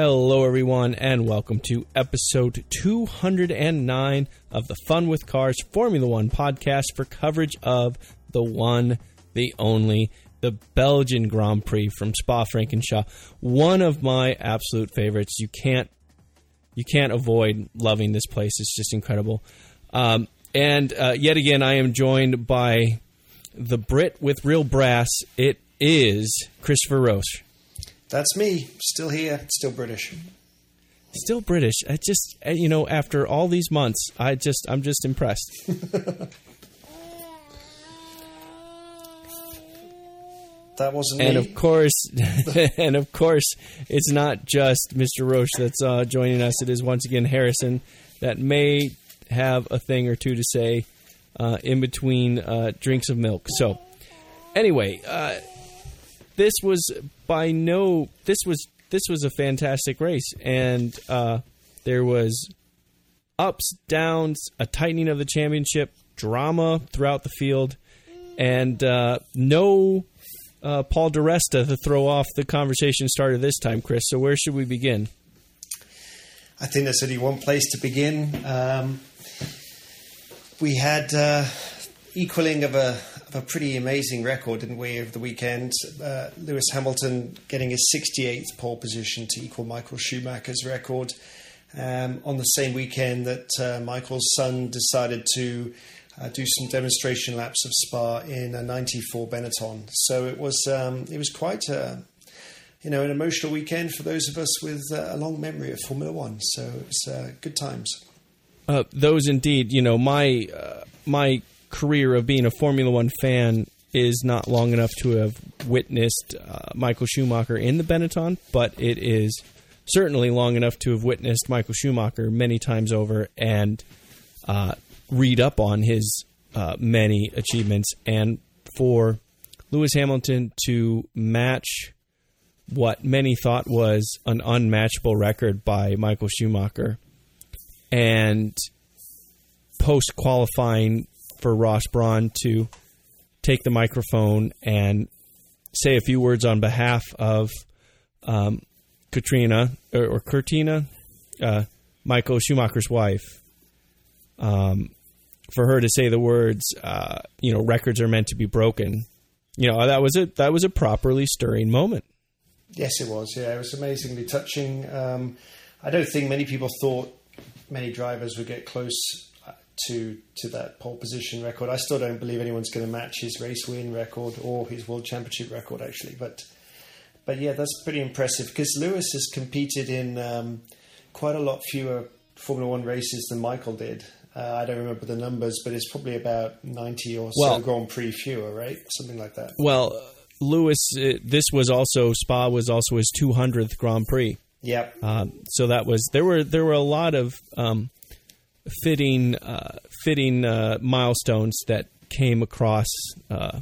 Hello, everyone, and welcome to episode 209 of the Fun with Cars Formula One podcast for coverage of the one, the only, the Belgian Grand Prix from Spa Francorchamps. One of my absolute favorites. You can't you can't avoid loving this place. It's just incredible. Um, and uh, yet again, I am joined by the Brit with real brass. It is Christopher Roche. That's me, still here, still British. Still British. I just, uh, you know, after all these months, I just, I'm just impressed. That wasn't and me. of course, and of course, it's not just Mr. Roche that's uh, joining us. It is once again Harrison that may have a thing or two to say uh, in between uh, drinks of milk. So, anyway, uh, this was by no this was this was a fantastic race, and uh, there was ups, downs, a tightening of the championship, drama throughout the field, and uh, no uh, Paul DiResta to throw off the conversation started this time, Chris. So where should we begin? I think there's only one place to begin. Um, we had uh, equaling of a of a pretty amazing record, didn't we, over the weekend? Uh, Lewis Hamilton getting his 68th pole position to equal Michael Schumacher's record um, on the same weekend that uh, Michael's son decided to uh, do some demonstration laps of Spa in a 94 Benetton. So it was um, it was quite a you know an emotional weekend for those of us with uh, a long memory of Formula One. So it was uh, good times. Uh, those indeed, you know, my my career of being a Formula One fan is not long enough to have witnessed uh, Michael Schumacher in the Benetton, but it is certainly long enough to have witnessed Michael Schumacher many times over and uh, read up on his uh, many achievements. And for Lewis Hamilton to match what many thought was an unmatchable record by Michael Schumacher and post qualifying for Ross Brawn to take the microphone and say a few words on behalf of um, Katrina or, or Kurtina, uh, Michael Schumacher's wife. Um, for her to say the words, uh, you know, records are meant to be broken. You know, that was a that was a properly stirring moment. Yes, it was. Yeah, it was amazingly touching. Um, I don't think many people thought many drivers would get close to to that pole position record. I still don't believe anyone's going to match his race win record or his world championship record, actually. But but yeah, that's pretty impressive because Lewis has competed in um, quite a lot fewer Formula One races than Michael did. Uh, I don't remember the numbers, but it's probably about ninety or Well- so Grand Prix fewer, right? Something like that. Well, Lewis, uh, this was also Spa was also his 200th Grand Prix. Yep. Um, so that was there were there were a lot of um, fitting uh, fitting uh, milestones that came across uh,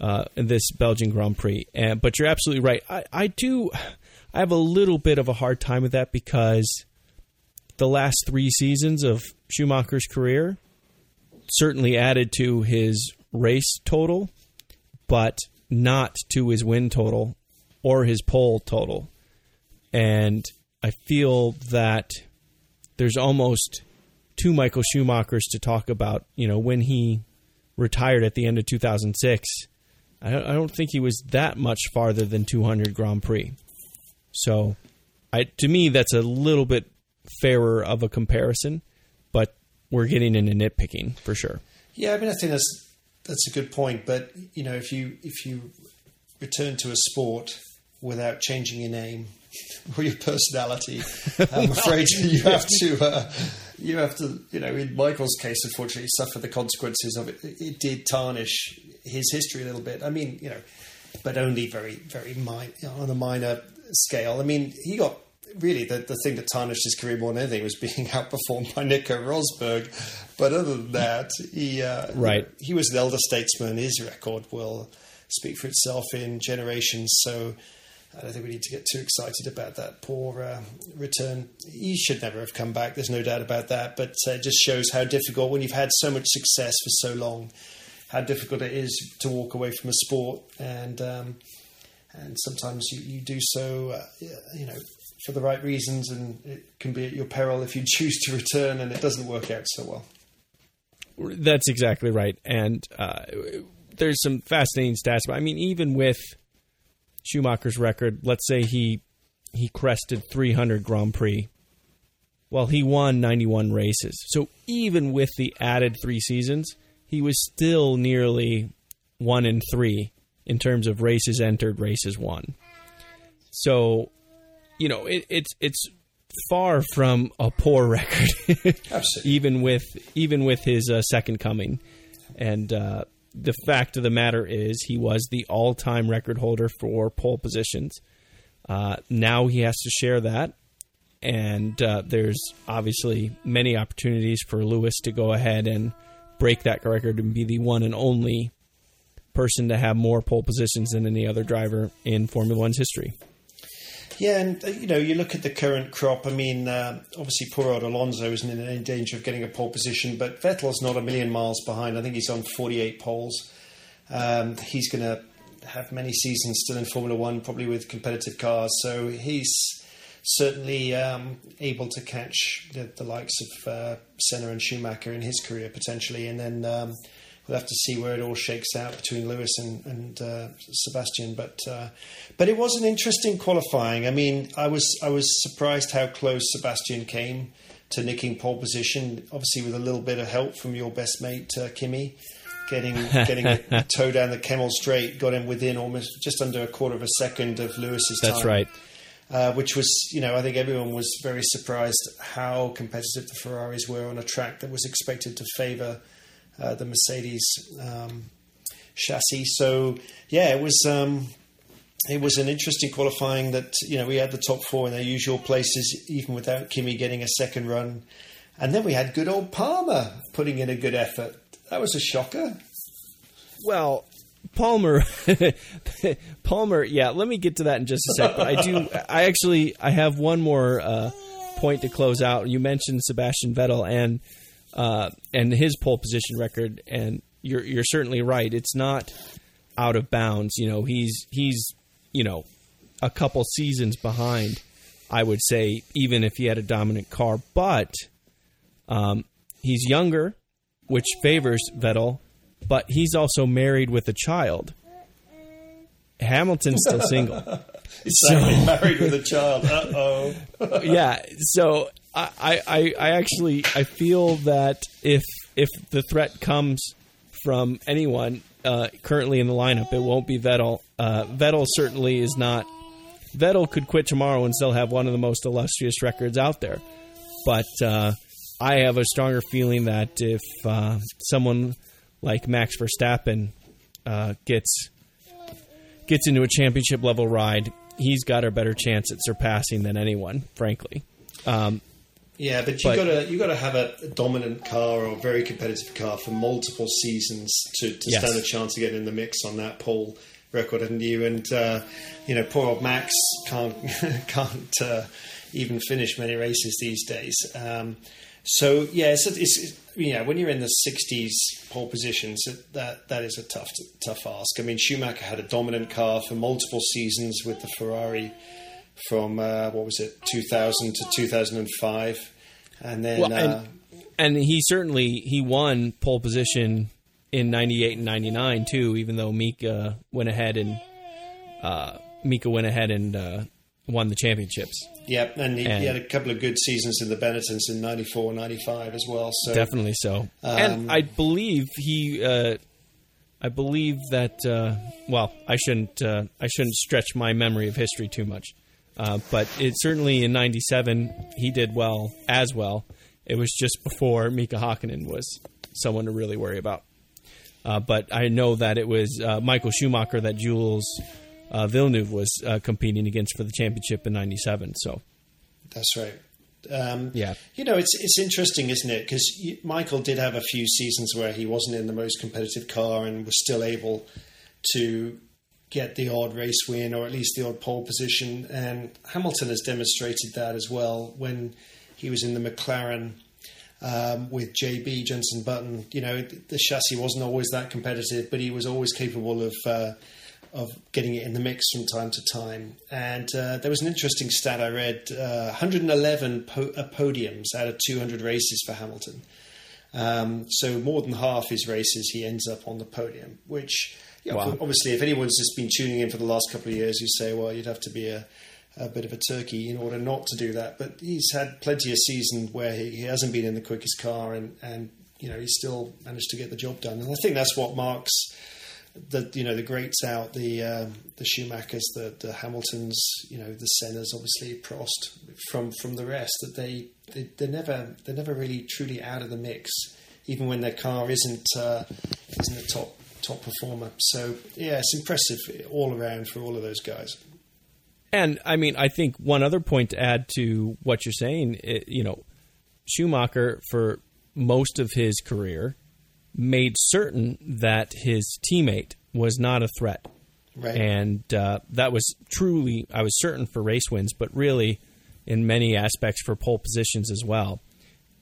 uh, this Belgian Grand Prix. And, but you're absolutely right. I, I do I have a little bit of a hard time with that because the last three seasons of Schumacher's career certainly added to his race total, but not to his win total or his pole total. And I feel that there's almost two Michael Schumachers to talk about. You know, when he retired at the end of 2006, I don't, I don't think he was that much farther than 200 Grand Prix. So, I to me that's a little bit fairer of a comparison, but we're getting into nitpicking for sure. Yeah, I mean, I think that's that's a good point. But you know, if you if you return to a sport without changing your name or your personality, I'm afraid you have to uh, you have to you know in Michael's case, unfortunately, suffer the consequences of it. It did tarnish his history a little bit. I mean, you know, but only very very mi- on a minor scale. I mean, he got really the, the thing that tarnished his career more than anything was being outperformed by Nico Rosberg. But other than that, he uh, Right. he was an elder statesman. His record will speak for itself in generations. So I don't think we need to get too excited about that poor uh, return. He should never have come back. There's no doubt about that. But uh, it just shows how difficult when you've had so much success for so long, how difficult it is to walk away from a sport and. Um, and sometimes you, you do so, uh, you know, for the right reasons, and it can be at your peril if you choose to return and it doesn't work out so well. That's exactly right, and uh, there's some fascinating stats. But I mean, even with Schumacher's record, let's say he he crested 300 Grand Prix. Well, he won 91 races. So even with the added three seasons, he was still nearly one in three in terms of races entered, races won. So, you know, it, it's it's far from a poor record, even with even with his uh, second coming. And uh, the fact of the matter is, he was the all-time record holder for pole positions. Uh, now he has to share that, and uh, there's obviously many opportunities for Lewis to go ahead and break that record and be the one and only person to have more pole positions than any other driver in Formula One's history. Yeah, and uh, you know, you look at the current crop. I mean, uh, obviously, poor old Alonso isn't in any danger of getting a pole position, but Vettel's not a million miles behind. I think he's on 48 poles. Um, he's going to have many seasons still in Formula One, probably with competitive cars. So he's certainly um, able to catch the, the likes of uh, Senna and Schumacher in his career potentially, and then. Um, we'll have to see where it all shakes out between Lewis and, and uh, Sebastian. But uh, but it was an interesting qualifying. I mean, I was I was surprised how close Sebastian came to nicking pole position. Obviously, with a little bit of help from your best mate uh, Kimi. Getting getting a toe down the Kemmel Straight got him within almost just under a quarter of a second of Lewis's time. That's time. right. Uh, which was, you know, I think everyone was very surprised how competitive the Ferraris were on a track that was expected to favour uh, the Mercedes um, chassis. So yeah, it was um, it was an interesting qualifying that you know we had the top four in their usual places, even without Kimi getting a second run, and then we had good old Palmer putting in a good effort. That was a shocker. Well, Palmer, Palmer, yeah. Let me get to that in just a sec. But I do. I actually, I have one more uh, point to close out. You mentioned Sebastian Vettel and uh, and his pole position record, and you're you're certainly right. It's not out of bounds. You know, he's he's you know a couple seasons behind. I would say, even if he had a dominant car, but um, he's younger, which favors Vettel, but he's also married with a child. Hamilton's still single. He's so, married with a child. Uh oh. yeah. So I, I, I actually I feel that if if the threat comes from anyone uh, currently in the lineup, it won't be Vettel. Uh, Vettel certainly is not. Vettel could quit tomorrow and still have one of the most illustrious records out there, but uh, I have a stronger feeling that if uh, someone like Max Verstappen uh, gets gets into a championship level ride, he's got a better chance at surpassing than anyone, frankly. Um, yeah, but you got to you got to have a, dominant car or a very competitive car for multiple seasons to, to yes. stand a chance to get in the mix on that pole record, haven't you? And uh, you know, poor old Max can't can't uh, even finish many races these days. Um, so yeah, it's, it's, yeah when you're in the 60s pole positions, that that is a tough tough ask. I mean, Schumacher had a dominant car for multiple seasons with the Ferrari from uh, what was it 2000 to 2005 and then well, and, uh, and, he certainly he won pole position in 98 and 99 too even though Mika went ahead and uh, Mika went ahead and uh, won the championships Yep, and he, and he, had a couple of good seasons in the Benettons in 94, 95 as well. So definitely so. Um, and I believe he, uh, I believe that. Uh, well, I shouldn't. Uh, I shouldn't stretch my memory of history too much. Uh, but it certainly in '97 he did well as well. It was just before Mika Hakkinen was someone to really worry about. Uh, but I know that it was uh, Michael Schumacher that Jules uh, Villeneuve was uh, competing against for the championship in '97. So that's right. Um, yeah, you know it's it's interesting, isn't it? Because Michael did have a few seasons where he wasn't in the most competitive car and was still able to get the odd race win or at least the odd pole position. And Hamilton has demonstrated that as well when he was in the McLaren um, with JB Jensen Button. You know, the chassis wasn't always that competitive, but he was always capable of uh, of getting it in the mix from time to time. And uh, there was an interesting stat I read: uh, 111 po- uh, podiums out of 200 races for Hamilton. Um, so more than half his races he ends up on the podium, which yeah, wow. obviously, if anyone's just been tuning in for the last couple of years, you say, well, you'd have to be a, a bit of a turkey in order not to do that. But he's had plenty of seasons where he, he hasn't been in the quickest car, and, and you know he still managed to get the job done. And I think that's what marks the you know the greats out, the um, the Schumachers, the the Hamiltons, you know the Sennas, obviously Prost from from the rest. That they, they they're never they're never really truly out of the mix, even when their car isn't uh, isn't a top top performer. So yeah, it's impressive all around for all of those guys. And I mean, I think one other point to add to what you're saying, it, you know, Schumacher for most of his career made certain that his teammate was not a threat. Right. And uh, that was truly, I was certain for race wins, but really in many aspects for pole positions as well.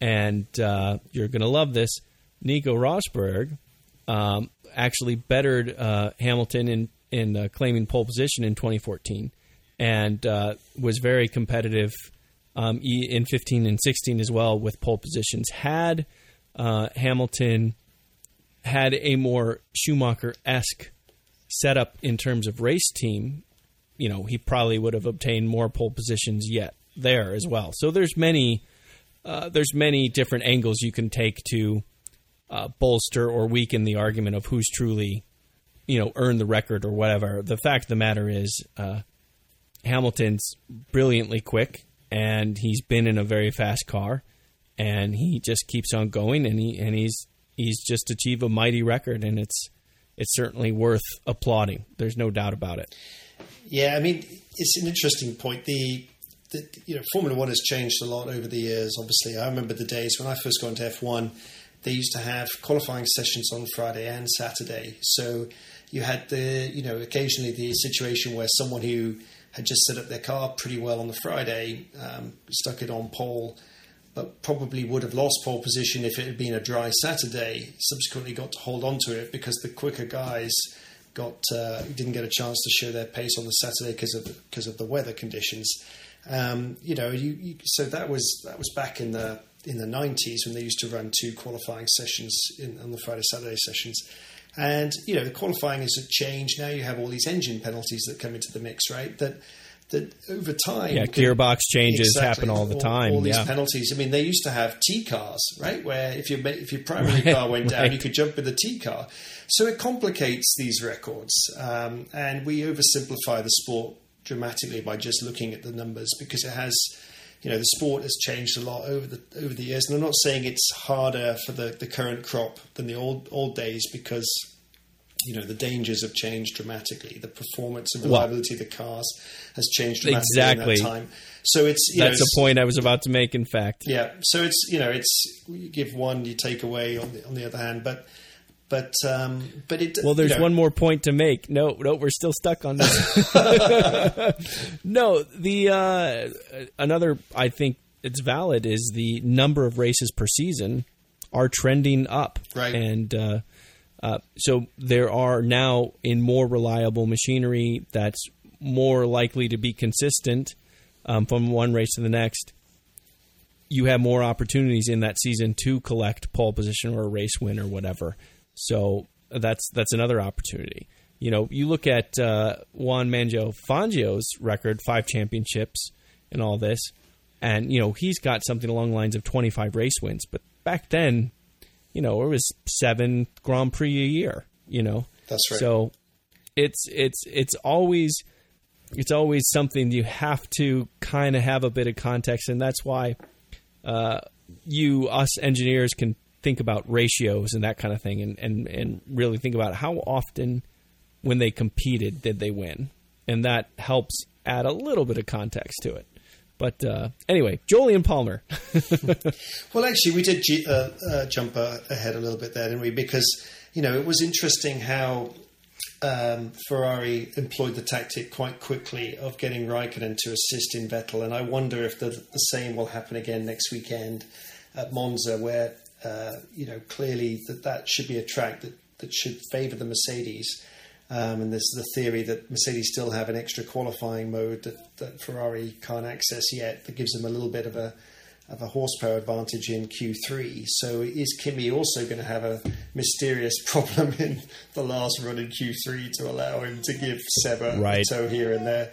And uh, you're going to love this. Nico Rosberg um, actually bettered uh, Hamilton in in uh, claiming pole position in 2014, and uh, was very competitive um, in 15 and 16 as well with pole positions. Had uh, Hamilton had a more Schumacher esque setup in terms of race team, you know, he probably would have obtained more pole positions yet there as well. So there's many uh, there's many different angles you can take to uh, bolster or weaken the argument of who's truly, you know, earned the record or whatever. The fact of the matter is, uh, Hamilton's brilliantly quick, and he's been in a very fast car, and he just keeps on going, and he and he's he's just achieved a mighty record, and it's it's certainly worth applauding. There's no doubt about it. Yeah, I mean, it's an interesting point. The, the you know, Formula One has changed a lot over the years. Obviously, I remember the days when I first got into F1 they used to have qualifying sessions on Friday and Saturday. So you had the, you know, occasionally the situation where someone who had just set up their car pretty well on the Friday, um, stuck it on pole, but probably would have lost pole position if it had been a dry Saturday. Subsequently, got to hold on to it because the quicker guys got uh, didn't get a chance to show their pace on the Saturday because of because of the weather conditions. Um, you know, you, you, so that was that was back in the in the 90s when they used to run two qualifying sessions in, on the Friday Saturday sessions. And you know the qualifying has changed. Now you have all these engine penalties that come into the mix, right? That that over time, yeah, gearbox changes exactly, happen all the time. All, all these yeah. penalties. I mean, they used to have T cars, right? Where if your if your primary right, car went down, right. you could jump in the T car. So it complicates these records, um, and we oversimplify the sport dramatically by just looking at the numbers because it has you know the sport has changed a lot over the over the years, and I'm not saying it's harder for the, the current crop than the old old days because you know the dangers have changed dramatically. The performance and reliability of the cars has changed dramatically exactly. in that time. So it's that's know, a point I was about to make. In fact, yeah. So it's you know it's you give one, you take away on the on the other hand, but but um, but it. Well, there's you know. one more point to make. No, no, we're still stuck on this. no, the uh, another I think it's valid is the number of races per season are trending up, right? And uh, uh, so there are now in more reliable machinery that's more likely to be consistent um, from one race to the next. You have more opportunities in that season to collect pole position or a race win or whatever. So that's that's another opportunity. You know, you look at uh, Juan Manuel Fangio's record, five championships and all this, and you know he's got something along the lines of 25 race wins. But back then, you know, it was seven Grand Prix a year. You know, that's right. So it's it's it's always it's always something you have to kind of have a bit of context, and that's why uh, you us engineers can think about ratios and that kind of thing and, and, and really think about how often when they competed did they win. And that helps add a little bit of context to it. But uh, anyway, Jolyon Palmer. well, actually, we did uh, uh, jump ahead a little bit there, didn't we? Because, you know, it was interesting how um, Ferrari employed the tactic quite quickly of getting Raikkonen to assist in Vettel. And I wonder if the, the same will happen again next weekend at Monza, where uh, you know, clearly that that should be a track that, that should favour the Mercedes. Um, and there's the theory that Mercedes still have an extra qualifying mode that, that Ferrari can't access yet that gives them a little bit of a of a horsepower advantage in Q3. So is Kimi also going to have a mysterious problem in the last run in Q3 to allow him to give Seb a Right. toe here and there?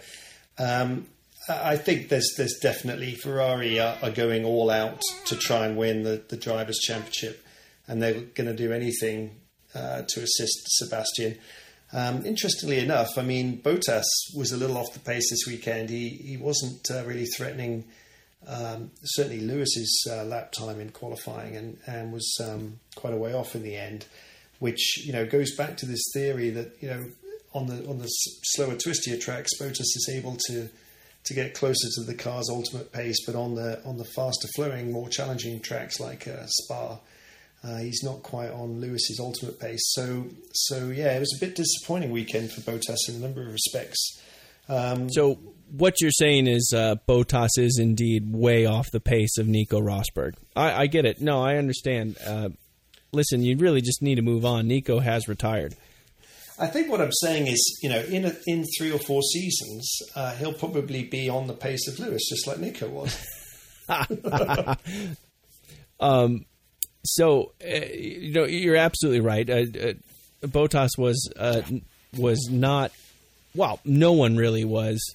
Um, I think there's there's definitely Ferrari are, are going all out to try and win the, the drivers' championship, and they're going to do anything uh, to assist Sebastian. Um, interestingly enough, I mean Bottas was a little off the pace this weekend. He he wasn't uh, really threatening um, certainly Lewis's uh, lap time in qualifying and, and was um, quite a way off in the end, which you know goes back to this theory that you know on the on the slower twistier tracks, Bottas is able to to get closer to the car's ultimate pace, but on the on the faster flowing, more challenging tracks like uh, Spa. Uh, he's not quite on Lewis's ultimate pace, so so yeah, it was a bit disappointing weekend for Bottas in a number of respects. Um, So what you're saying is uh, Bottas is indeed way off the pace of Nico Rosberg. I, I get it. No, I understand. Uh, listen, you really just need to move on. Nico has retired. I think what I'm saying is, you know, in a, in three or four seasons, uh, he'll probably be on the pace of Lewis, just like Nico was. So uh, you know you're absolutely right. Uh, uh, Bottas was uh, was not. Well, no one really was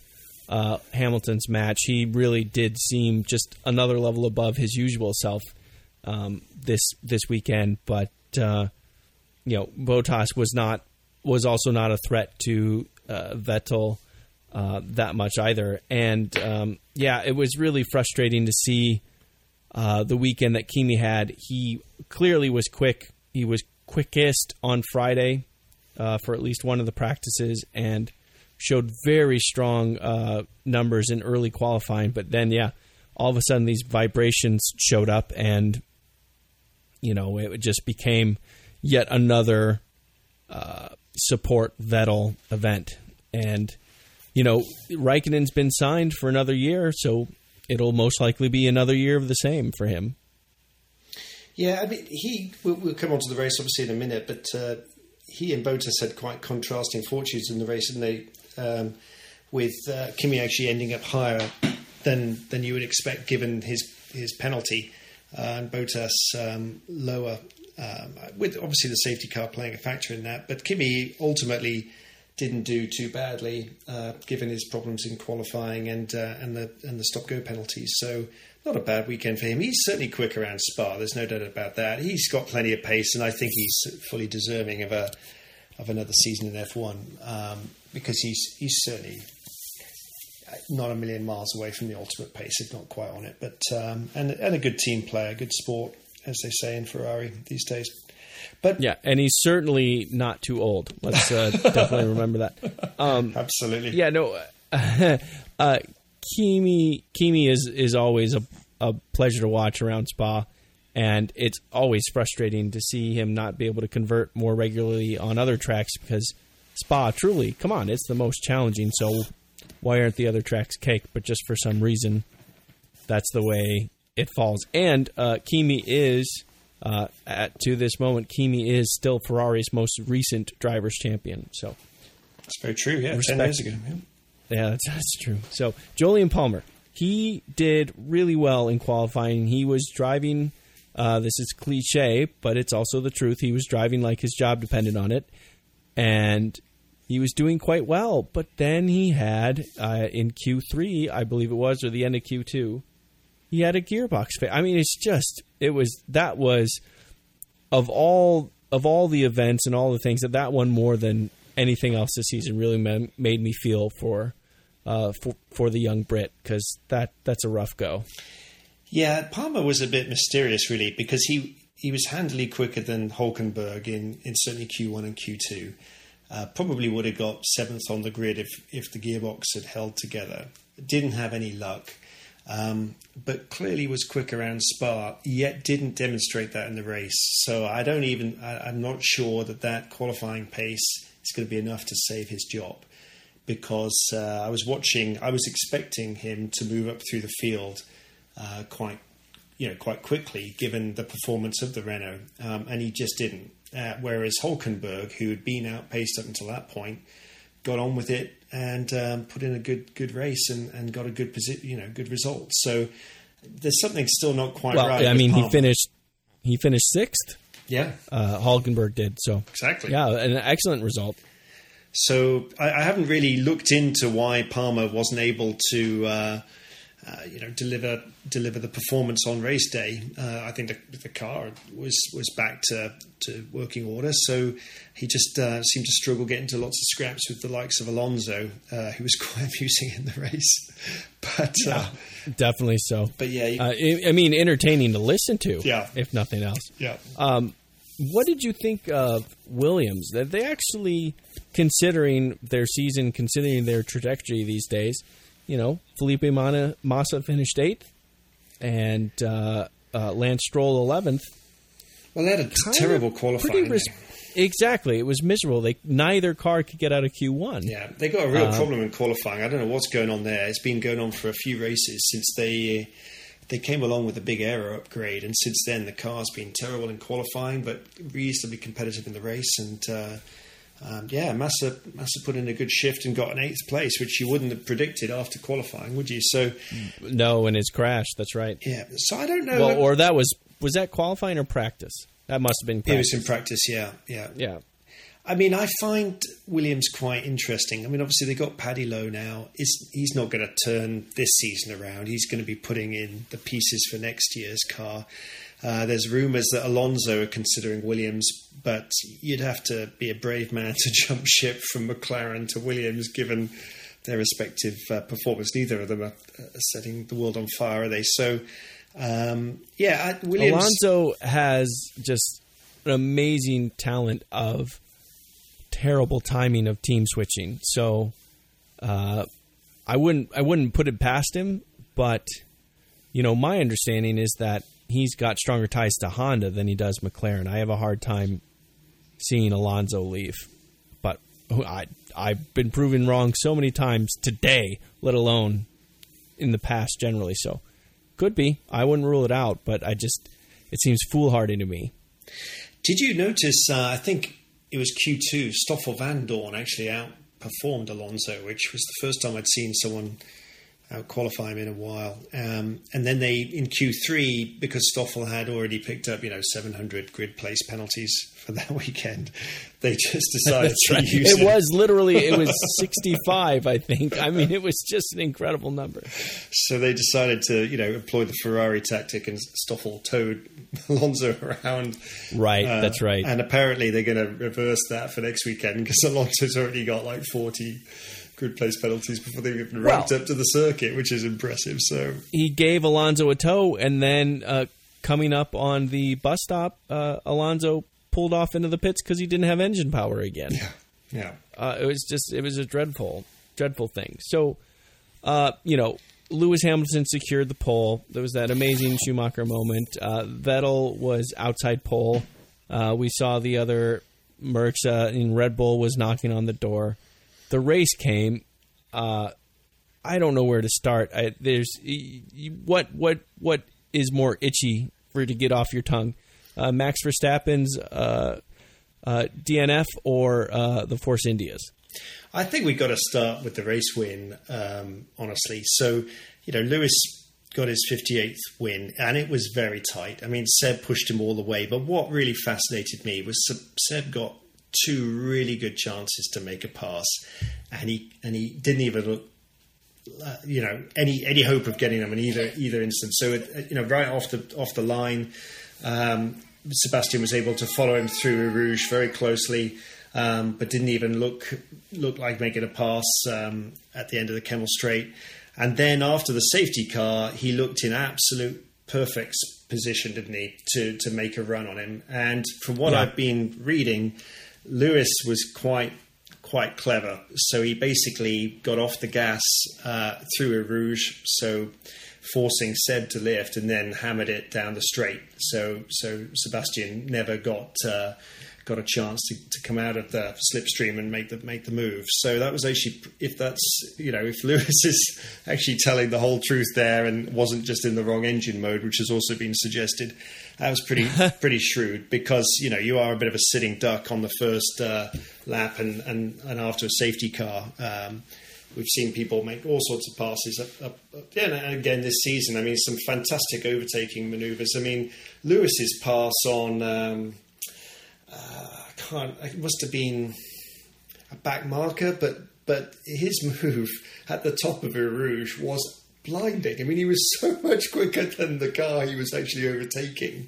uh, Hamilton's match. He really did seem just another level above his usual self um, this this weekend. But uh, you know, Bottas was not was also not a threat to uh, Vettel uh, that much either. And um, yeah, it was really frustrating to see uh, the weekend that Kimi had. He clearly was quick. He was quickest on Friday uh, for at least one of the practices and showed very strong uh, numbers in early qualifying. But then, yeah, all of a sudden these vibrations showed up, and you know it just became yet another uh, support Vettel event. And you know Raikkonen's been signed for another year, so it'll most likely be another year of the same for him. Yeah, I mean, he. We'll, we'll come on to the race obviously in a minute, but uh, he and Bottas had quite contrasting fortunes in the race, didn't they? Um, with uh, Kimi actually ending up higher than than you would expect given his his penalty, uh, and Bottas um, lower. Um, with obviously the safety car playing a factor in that, but Kimi ultimately didn't do too badly uh, given his problems in qualifying and uh, and the and the stop go penalties. So not a bad weekend for him. He's certainly quick around Spa. There's no doubt about that. He's got plenty of pace, and I think he's fully deserving of a of another season in F1 um, because he's he's certainly not a million miles away from the ultimate pace, if not quite on it. But um, and and a good team player, good sport, as they say in Ferrari these days. But Yeah, and he's certainly not too old. Let's uh, definitely remember that. Um, absolutely, yeah, no, uh, Kimi Kimi is is always a, a pleasure to watch around Spa, and it's always frustrating to see him not be able to convert more regularly on other tracks because Spa truly, come on, it's the most challenging. So why aren't the other tracks cake? But just for some reason, that's the way it falls. And uh, Kimi is. Uh, at to this moment, Kimi is still Ferrari's most recent drivers' champion. So, that's very true. Yeah, ten Respect. years ago. yeah. yeah, that's, that's true. So Jolyon Palmer, he did really well in qualifying. He was driving. Uh, this is cliche, but it's also the truth. He was driving like his job depended on it, and he was doing quite well. But then he had uh, in Q three, I believe it was, or the end of Q two, he had a gearbox. Fa- I mean, it's just it was that was of all of all the events and all the things that that one more than anything else this season really ma- made me feel for uh, for for the young Brit because that that's a rough go. Yeah, Palmer was a bit mysterious, really, because he he was handily quicker than Hulkenberg in, in certainly Q1 and Q2. Uh, probably would have got seventh on the grid if if the gearbox had held together. Didn't have any luck, um, but clearly was quick around Spa. Yet didn't demonstrate that in the race. So I don't even. I, I'm not sure that that qualifying pace is going to be enough to save his job because uh, I was watching. I was expecting him to move up through the field uh, quite, you know, quite quickly, given the performance of the Renault, um, and he just didn't. Uh, whereas Hulkenberg, who had been outpaced up until that point, got on with it and um, put in a good good race and, and got a good posi- you know good result. So there's something still not quite well, right. I mean, he finished he finished sixth. Yeah, Uh, Hulkenberg did so. exactly. Yeah, an excellent result. So I, I haven't really looked into why Palmer wasn't able to, uh, uh, you know, deliver deliver the performance on race day. Uh, I think the, the car was was back to, to working order, so he just uh, seemed to struggle getting to lots of scraps with the likes of Alonso, uh, who was quite amusing in the race. But uh, Definitely so. but yeah, you- Uh, I, I mean, entertaining to listen to. Yeah. if nothing else. yeah. Um, what did you think of Williams? That they actually, considering their season, considering their trajectory these days, you know, Felipe Mana, Massa finished eighth, and uh, uh, Lance Stroll eleventh. Well, they had a Kind terrible qualifying. res- exactly, it was miserable. They neither car could get out of Q one. Yeah, they got a real Um, problem in qualifying. I don't know what's going on there. It's been going on for a few races since they they came along with a big aero upgrade, and since then the car's been terrible in qualifying, but reasonably competitive in the race. And uh, um, yeah, Massa Massa put in a good shift and got an eighth place, which you wouldn't have predicted after qualifying, would you? So No, and his crash. That's right. yeah, so I don't know. Well, or that was was that qualifying or practice? That must have been. Practice. it was in practice, yeah, yeah. yeah. I mean, I find Williams quite interesting. I mean, obviously they got Paddy Lowe now. Is he's not going to turn this season around. He's going to be putting in the pieces for next year's car. Uh, there's rumours that Alonso are considering Williams, but you'd have to be a brave man to jump ship from McLaren to Williams, given their respective uh, performance. Neither of them are setting the world on fire, are they? So, um, yeah, Williams. Alonso has just an amazing talent of terrible timing of team switching. So uh, I wouldn't I wouldn't put it past him, but you know my understanding is that he's got stronger ties to Honda than he does McLaren. I have a hard time seeing Alonso leave, but I I've been proven wrong so many times today, let alone in the past generally. So could be. I wouldn't rule it out, but I just it seems foolhardy to me. Did you notice? Uh, I think it was Q2. Stoffel Vandoorne actually outperformed Alonso, which was the first time I'd seen someone out qualify him in a while. Um, and then they in Q3 because Stoffel had already picked up you know 700 grid place penalties for that weekend. They just decided to Right. use It him. was literally it was 65, I think. I mean, it was just an incredible number. So they decided to you know employ the Ferrari tactic and Stoffel towed Alonso around. Right, Uh, that's right. And apparently they're going to reverse that for next weekend because Alonso's already got like 40 good place penalties before they've even ramped Well- up to the circuit, which is impressive. So, he gave Alonso a tow, and then uh, coming up on the bus stop, uh, Alonso pulled off into the pits because he didn't have engine power again. yeah. Uh, it was just it was a dreadful, dreadful thing. So, uh, you know, Lewis Hamilton secured the pole. There was that amazing Schumacher moment. Uh, Vettel was outside pole. Uh, we saw the other Mercs uh, in Red Bull was knocking on the door. The race came. Uh, I don't know where to start. I, there's what what what is more itchy for to get off your tongue, uh, Max Verstappen's uh, uh, DNF or uh, the Force Indias. I think we've got to start with the race win, um, honestly. So, you know, Lewis got his 58th win, and it was very tight. I mean, Seb pushed him all the way, but what really fascinated me was Seb got two really good chances to make a pass, and he and he didn't even look. Uh, you know, any any hope of getting them in either either instance. So, it, you know, right off the off the line, um, Sebastian was able to follow him through Rouge very closely, um, but didn't even look look like making a pass um, at the end of the Kemmel Straight. And then after the safety car, he looked in absolute perfect position, didn't he, to to make a run on him? And from what Yeah. I've been reading, Lewis was quite quite clever. So he basically got off the gas uh, through Eau Rouge, so forcing Seb to lift, and then hammered it down the straight. So so Sebastian never got uh, got a chance to, to come out of the slipstream and make the make the move. So that was actually, if that's you know, if Lewis is actually telling the whole truth there and wasn't just in the wrong engine mode, which has also been suggested, that was pretty pretty shrewd because you know you are a bit of a sitting duck on the first uh, lap and, and and after a safety car. Um, we've seen people make all sorts of passes up, up, up, yeah, and again this season. I mean, some fantastic overtaking manoeuvres. I mean, Lewis's pass on um, uh, I can't. It must have been a back marker, but but his move at the top of Rouge was blinding. I mean, he was so much quicker than the car he was actually overtaking.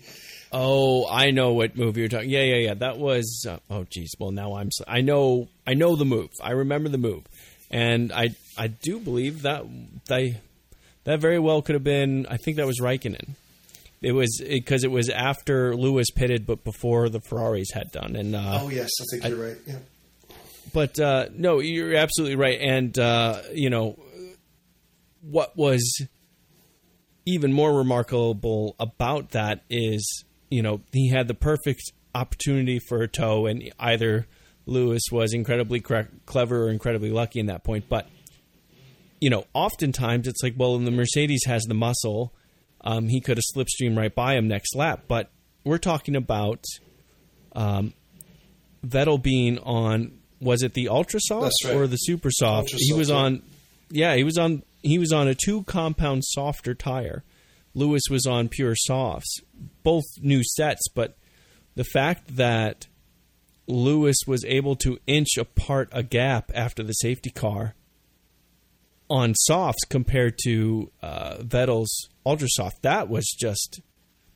Oh, I know what move you're talking. Yeah, yeah, yeah. That was. Uh, oh, geez. Well, now I'm. I know. I know the move. I remember the move, and I. I do believe that they. That very well could have been. I think that was Raikkonen. It was because it, was after Lewis pitted, but before the Ferraris had done. And uh, oh yes, I think I, you're right. Yeah. But uh, no, you're absolutely right. And uh, you know what was even more remarkable about that is you know he had the perfect opportunity for a tow, and either Lewis was incredibly clever or incredibly lucky in that point. But you know, oftentimes it's like, well, the Mercedes has the muscle um, he could have slipstreamed right by him next lap. But we're talking about um, Vettel being on was it the ultra soft right. or the super soft? He was on yeah, he was on he was on a two compound softer tire. Lewis was on pure softs. Both new sets, but the fact that Lewis was able to inch apart a gap after the safety car on softs compared to uh, Vettel's ultra soft. That was just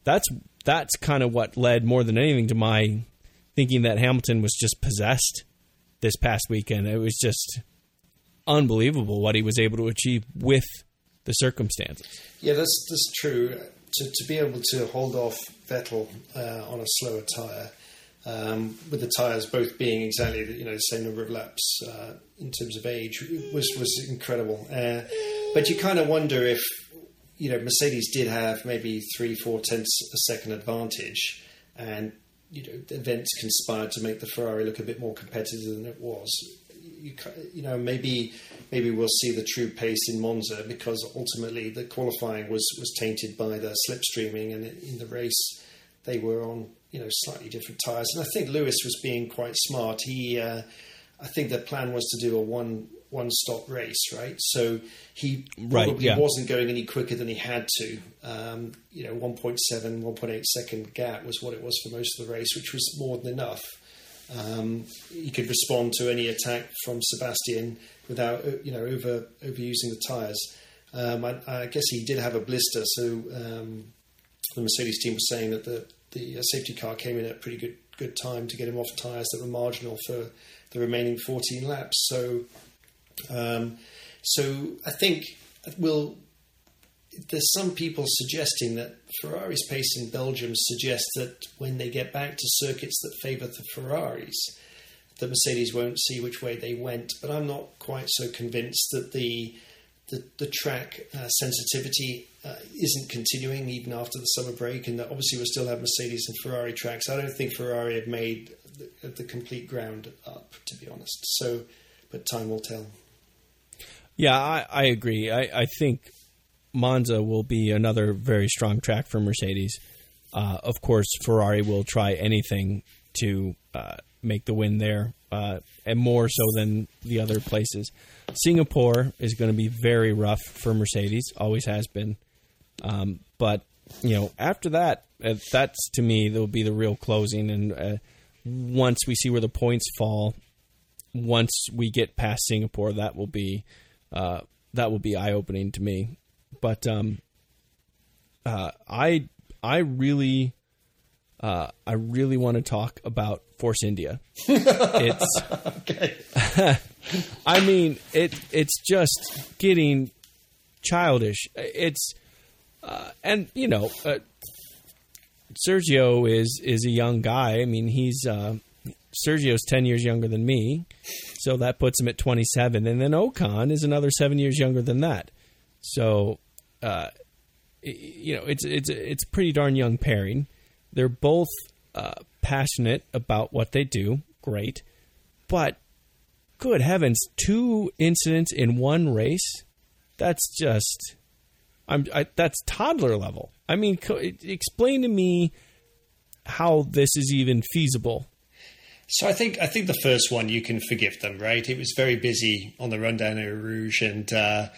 that's that's kind of what led more than anything to my thinking that Hamilton was just possessed this past weekend. It was just unbelievable what he was able to achieve with the circumstances. Yeah, that's that's true. To, to be able to hold off Vettel uh, on a slower tire um, with the tyres both being exactly the, you know the same number of laps uh, in terms of age was was incredible. Uh, but you kind of wonder if you know Mercedes did have maybe three four tenths a second advantage, and you know events conspired to make the Ferrari look a bit more competitive than it was. You, you know maybe maybe we'll see the true pace in Monza because ultimately the qualifying was was tainted by the slipstreaming and in the race they were on you know slightly different tires. And I think Lewis was being quite smart. He, uh, I think the plan was to do a one one stop race, right? So he probably right, yeah. wasn't going any quicker than he had to. Um, you know, 1.7, 1.8 second gap was what it was for most of the race, which was more than enough. Um, he could respond to any attack from Sebastian without, uh, you know, over overusing the tires. Um, I, I, guess he did have a blister, so um, the Mercedes team was saying that the the uh, safety car came in at a pretty good good time to get him off tyres that were marginal for the remaining 14 laps. So, um, so I think we'll. There's some people suggesting that Ferrari's pace in Belgium suggests that when they get back to circuits that favour the Ferraris, the Mercedes won't see which way they went. But I'm not quite so convinced that the the, the track uh, sensitivity uh, isn't continuing even after the summer break, and that obviously we still have Mercedes and Ferrari tracks. I don't think Ferrari have made the, the complete ground up, to be honest. So, but time will tell. Yeah, I, I agree. I, I think Monza will be another very strong track for Mercedes. Uh, of course, Ferrari will try anything to uh, make the win there, uh, and more so than the other places. Singapore is going to be very rough for Mercedes, always has been. Um, but you know, after that, uh, that's to me that will be the real closing. And uh, once we see where the points fall, once we get past Singapore, that will be uh, that will be eye opening to me. But um, uh, I I really uh, I really want to talk about Force India. it's I mean it it's just getting childish. It's uh, and you know, uh, Sergio is is a young guy. I mean, he's uh, Sergio's ten years younger than me, so that puts him at twenty seven. And then Ocon is another seven years younger than that. So, uh, you know, it's it's it's pretty darn young pairing. They're both uh, passionate about what they do. Great, but good heavens, two incidents in one race. That's just, I'm. I, that's toddler level. I mean, co- explain to me how this is even feasible. So I think I think the first one you can forgive them, right? It was very busy on the rundown Rouge, and uh,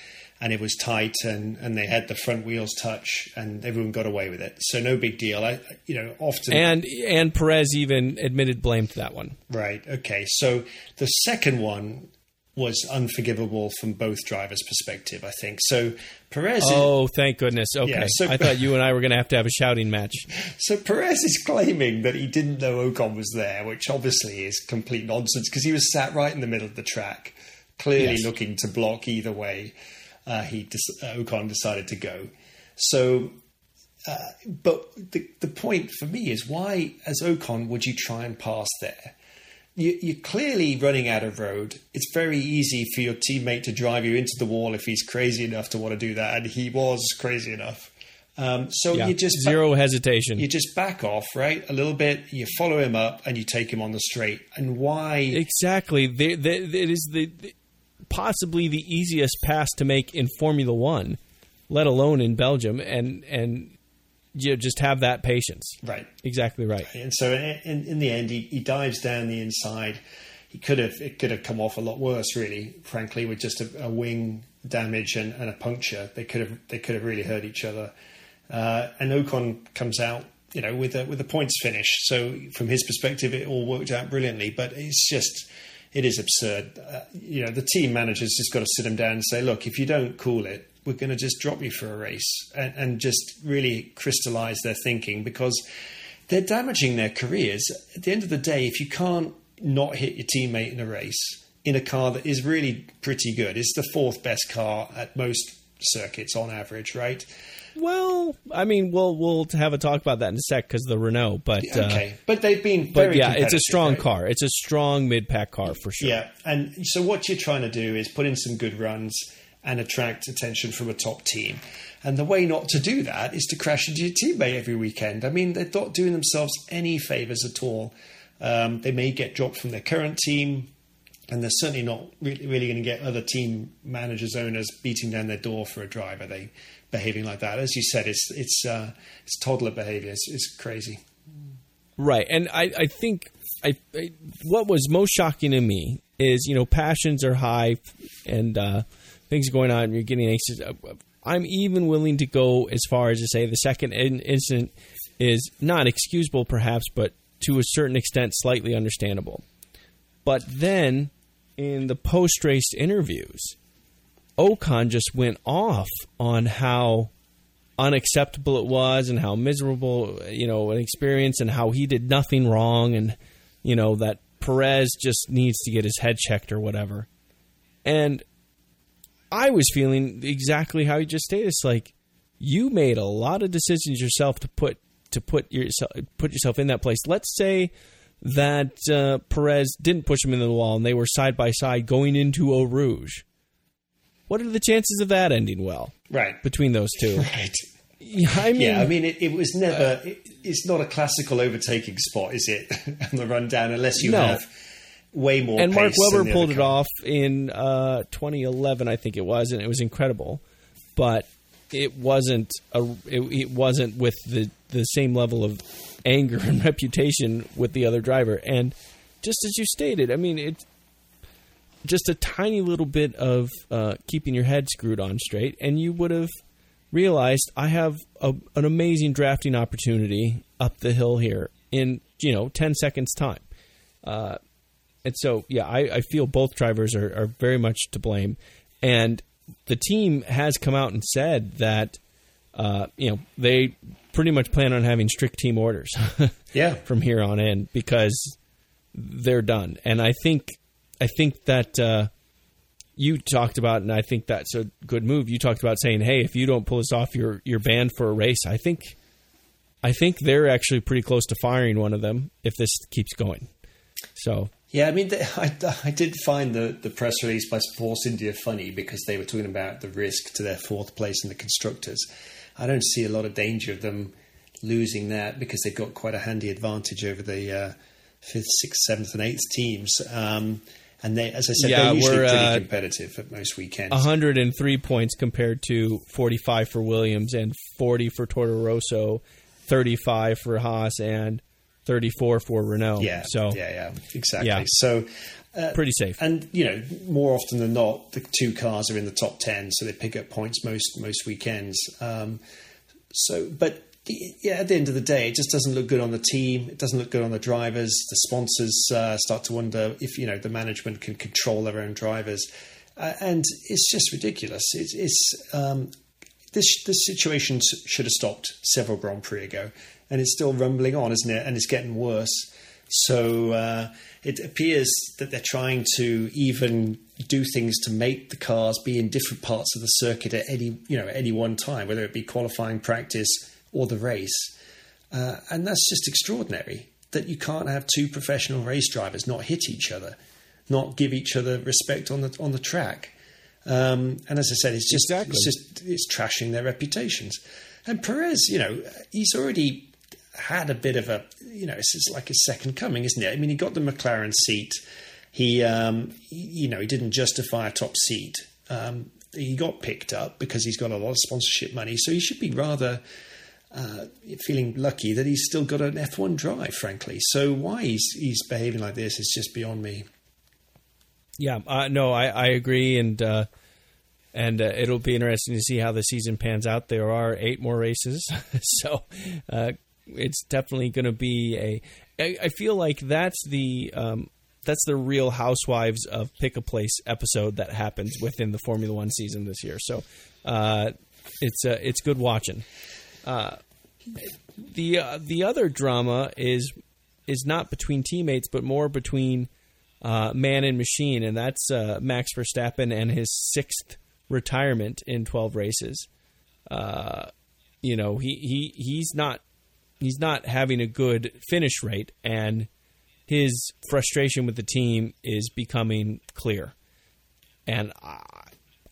and it was tight, and, and they had the front wheels touch, and everyone got away with it. So no big deal. I you know often and and Perez even admitted blame to that one. Right. Okay. So the second one was unforgivable from both drivers' perspective. I think so. Perez. Oh, is, thank goodness. Okay, yeah, so, I thought you and I were going to have to have a shouting match. So Perez is claiming that he didn't know Ocon was there, which obviously is complete nonsense because he was sat right in the middle of the track, clearly yes. looking to block either way. Uh, he uh, Ocon decided to go. So uh, but the, the point for me is why, as Ocon, would you try and pass there? you, are clearly running out of road. It's very easy for your teammate to drive you into the wall if he's crazy enough to want to do that, and he was crazy enough. Um, so yeah, you just zero back, hesitation. You just back off, right, a little bit. You follow him up, and you take him on the straight. And why exactly? They, they, it is the possibly the easiest pass to make in Formula One, let alone in Belgium. And and you just have that patience. Right. Exactly right. And so in, in the end, he, he dives down the inside. He could have it could have come off a lot worse, really. Frankly, with just a, a wing damage and, and, a puncture, they could have they could have really hurt each other. Uh, and Ocon comes out, you know, with a with a points finish. So from his perspective, it all worked out brilliantly. But it's just it is absurd. Uh, you know, the team manager's just got to sit them down and say, look, if you don't cool it, we're going to just drop you for a race and, and just really crystallize their thinking because they're damaging their careers. At the end of the day, if you can't not hit your teammate in a race in a car that is really pretty good, it's the fourth best car at most circuits on average, right? Well, I mean, we'll we'll have a talk about that in a sec because the Renault, but okay, uh, but they've been, but yeah, it's a strong right? car. It's a strong mid pack car for sure. Yeah, and so what you're trying to do is put in some good runs and attract attention from a top team. And the way not to do that is to crash into your teammate every weekend. I mean, they're not doing themselves any favours at all. Um, they may get dropped from their current team, and they're certainly not really, really going to get other team managers, owners beating down their door for a driver. They behaving like that, as you said, it's it's uh, it's toddler behaviour. It's, it's, crazy. Right, and I, I think I, I, what was most shocking to me is you know passions are high, and uh, things are going on, and you're getting anxious. Uh, I'm even willing to go as far as to say the second in- incident is not excusable, perhaps, but to a certain extent, slightly understandable. But then, in the post race interviews, Ocon just went off on how unacceptable it was and how miserable, you know, an experience and how he did nothing wrong and, you know, that Perez just needs to get his head checked or whatever. And I was feeling exactly how you just stated. It's like you made a lot of decisions yourself to put to put yourself put yourself in that place. Let's say that uh, Perez didn't push him into the wall and they were side by side going into Eau Rouge. What are the chances of that ending well? Right between those two. Right. Yeah, I mean, yeah, I mean, it, it was never. Uh, it, it's not a classical overtaking spot, is it? on the rundown, unless you no. have way more. And Mark Webber pulled it off in uh, 2011, I think it was, and it was incredible. But it wasn't a it, it, wasn't with the the same level of anger and reputation with the other driver. And just as you stated, I mean, it's just a tiny little bit of uh, keeping your head screwed on straight, and you would have realized I have a, an amazing drafting opportunity up the hill here in you know ten seconds time. Uh, and so, yeah, I, I feel both drivers are, are very much to blame. And the team has come out and said that, uh, you know, they pretty much plan on having strict team orders. yeah. From here on in because they're done. And I think, I think that, uh, you talked about, and I think that's a good move. You talked about saying, "Hey, if you don't pull this off, you're you're banned for a race." I think, I think they're actually pretty close to firing one of them if this keeps going. So yeah, I mean, I, I did find the, the press release by Force India funny because they were talking about the risk to their fourth place in the constructors. I don't see a lot of danger of them losing that because they've got quite a handy advantage over the uh, fifth, sixth, seventh, and eighth teams. Um, and they, as I said, Yeah, they're usually we're, pretty uh, competitive at most weekends. 103 points compared to 45 for Williams and 40 for Toro Rosso, 35 for Haas, and 34 for Renault. Yeah. So yeah, yeah, exactly. Yeah. So pretty safe. and you know, more often than not, the two cars are in the top ten, so they pick up points most most weekends. Um, so, but yeah, at the end of the day, it just doesn't look good on the team. It doesn't look good on the drivers. The sponsors uh, start to wonder if you know the management can control their own drivers, uh, and it's just ridiculous. It's, it's um, this this situation should have stopped several Grand Prix ago, and it's still rumbling on, isn't it? And it's getting worse. So uh, it appears that they're trying to even do things to make the cars be in different parts of the circuit at any you know at any one time, whether it be qualifying, practice, or the race. Uh, and that's just extraordinary that you can't have two professional race drivers not hit each other, not give each other respect on the on the track. Um, and as I said, it's just Exactly. it's just it's trashing their reputations. And Perez, you know, he's already had a bit of a you know, is like his second coming, isn't it? I mean, he got the McLaren seat. He, um, he- you know, he didn't justify a top seat. Um, he got picked up because he's got a lot of sponsorship money, so he should be rather uh, feeling lucky that he's still got an F1 drive, frankly. So why he's he's behaving like this is just beyond me. Yeah, uh, no, I, I agree, and uh, and uh, it'll be interesting to see how the season pans out. There are eight more races, so uh, it's definitely going to be a. I, I feel like that's the um, that's the Real Housewives of Pick a Place episode that happens within the Formula One season this year. So uh, it's uh, it's good watching. Uh, the uh, the other drama is is not between teammates, but more between uh, man and machine, and that's uh, Max Verstappen and his sixth retirement in twelve races. Uh, you know, he, he he's not he's not having a good finish rate, and his frustration with the team is becoming clear. And I,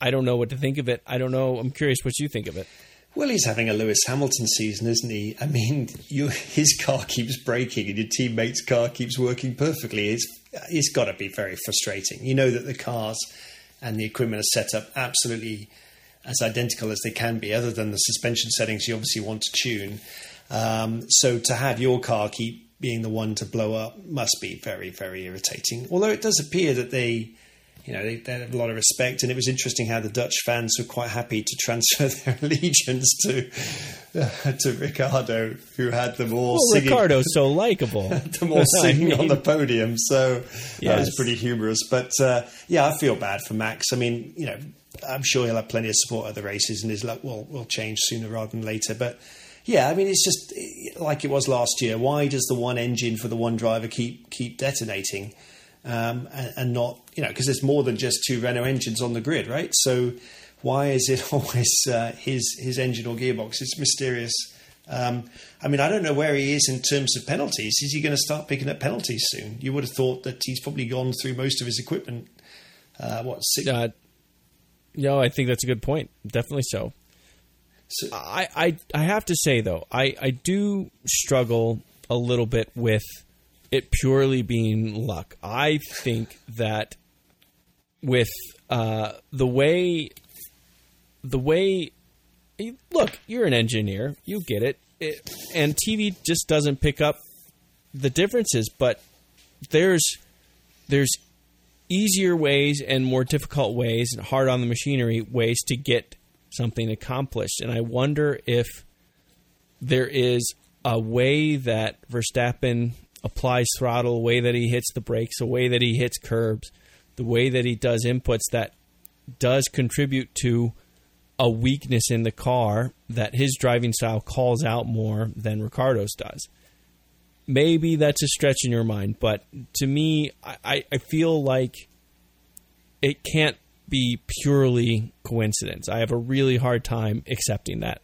I don't know what to think of it. I don't know. I'm curious what you think of it. Well, he's having a Lewis Hamilton season, isn't he? I mean, you, his car keeps breaking and your teammate's car keeps working perfectly. It's, it's got to be very frustrating. You know that the cars and the equipment are set up absolutely as identical as they can be, other than the suspension settings you obviously want to tune. Um, so to have your car keep being the one to blow up must be very, very irritating. Although it does appear that they you know, they, they have a lot of respect, and it was interesting how the Dutch fans were quite happy to transfer their allegiance to uh, to Ricciardo, who had them all Well, singing, Ricciardo's so likable. them all I singing on the podium. So that was pretty humorous. But uh, yeah, I feel bad for Max. I mean, you know, I'm sure he'll have plenty of support at the races, and his luck will will change sooner rather than later. But yeah, I mean, it's just like it was last year. Why does the one engine for the one driver keep keep detonating? Um, and, and not you know because there's more than just two Renault engines on the grid, right? So why is it always uh, his his engine or gearbox? It's mysterious. Um, I mean, I don't know where he is in terms of penalties. Is he going to start picking up penalties soon? You would have thought that he's probably gone through most of his equipment. Uh, what six? Uh, no, I think that's a good point. Definitely so. so- I, I I have to say though, I, I do struggle a little bit with it purely being luck. I think that with uh, the way the way look, you're an engineer, you get it. it, and TV just doesn't pick up the differences. But there's there's easier ways and more difficult ways and hard on the machinery ways to get something accomplished. And I wonder if there is a way that Verstappen applies throttle, a way that he hits the brakes, the way that he hits curbs, the way that he does inputs that does contribute to a weakness in the car that his driving style calls out more than Ricciardo's does maybe that's a stretch in your mind, but to me, I- I feel like it can't be purely coincidence. I have a really hard time accepting that.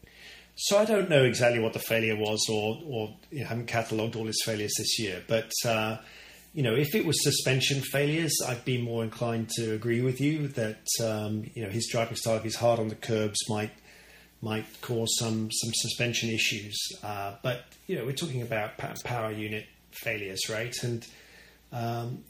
So I don't know exactly what the failure was, or or you know, haven't catalogued all his failures this year. But uh, you know, if it was suspension failures, I'd be more inclined to agree with you that um, you know his driving style, if he's hard on the curbs, might might cause some some suspension issues. Uh, but you know, we're talking about power unit failures, right? And um,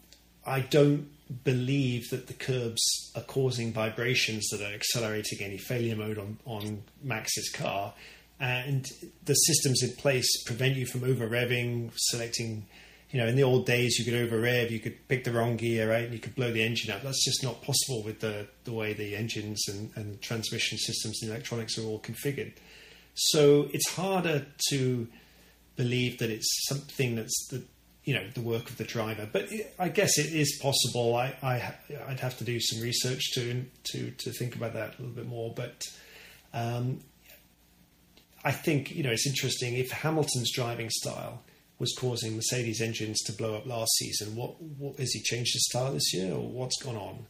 I don't believe that the curbs are causing vibrations that are accelerating any failure mode on, on Max's car. And the systems in place prevent you from over revving, selecting, you know, in the old days you could over rev, you could pick the wrong gear, right? And you could blow the engine up. That's just not possible with the, the way the engines and, and transmission systems and electronics are all configured. So it's harder to believe that it's something that's the you know the work of the driver. But it, I guess it is possible. I, I would have to do some research to to to think about that a little bit more. But um, I think you know it's interesting if Hamilton's driving style was causing Mercedes engines to blow up last season. What what has he changed his style this year, or what's gone on?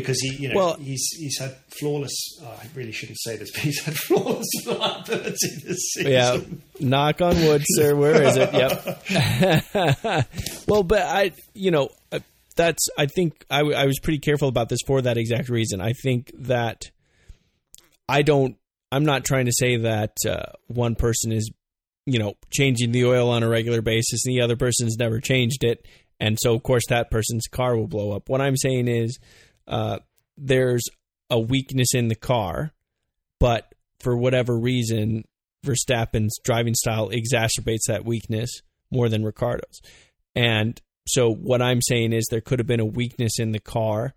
because he, you know, well, he's he's had flawless. Oh, I really shouldn't say this, but he's had flawless reliability this season. Yeah, knock on wood, sir. Where is it? Yep. well, but I, you know, uh, that's. I think I, I was pretty careful about this for that exact reason. I think that I don't. I'm not trying to say that uh, one person is, you know, changing the oil on a regular basis and the other person's never changed it, and so of course that person's car will blow up. What I'm saying is uh, there's a weakness in the car, but for whatever reason, Verstappen's driving style exacerbates that weakness more than Ricciardo's. And so what I'm saying is there could have been a weakness in the car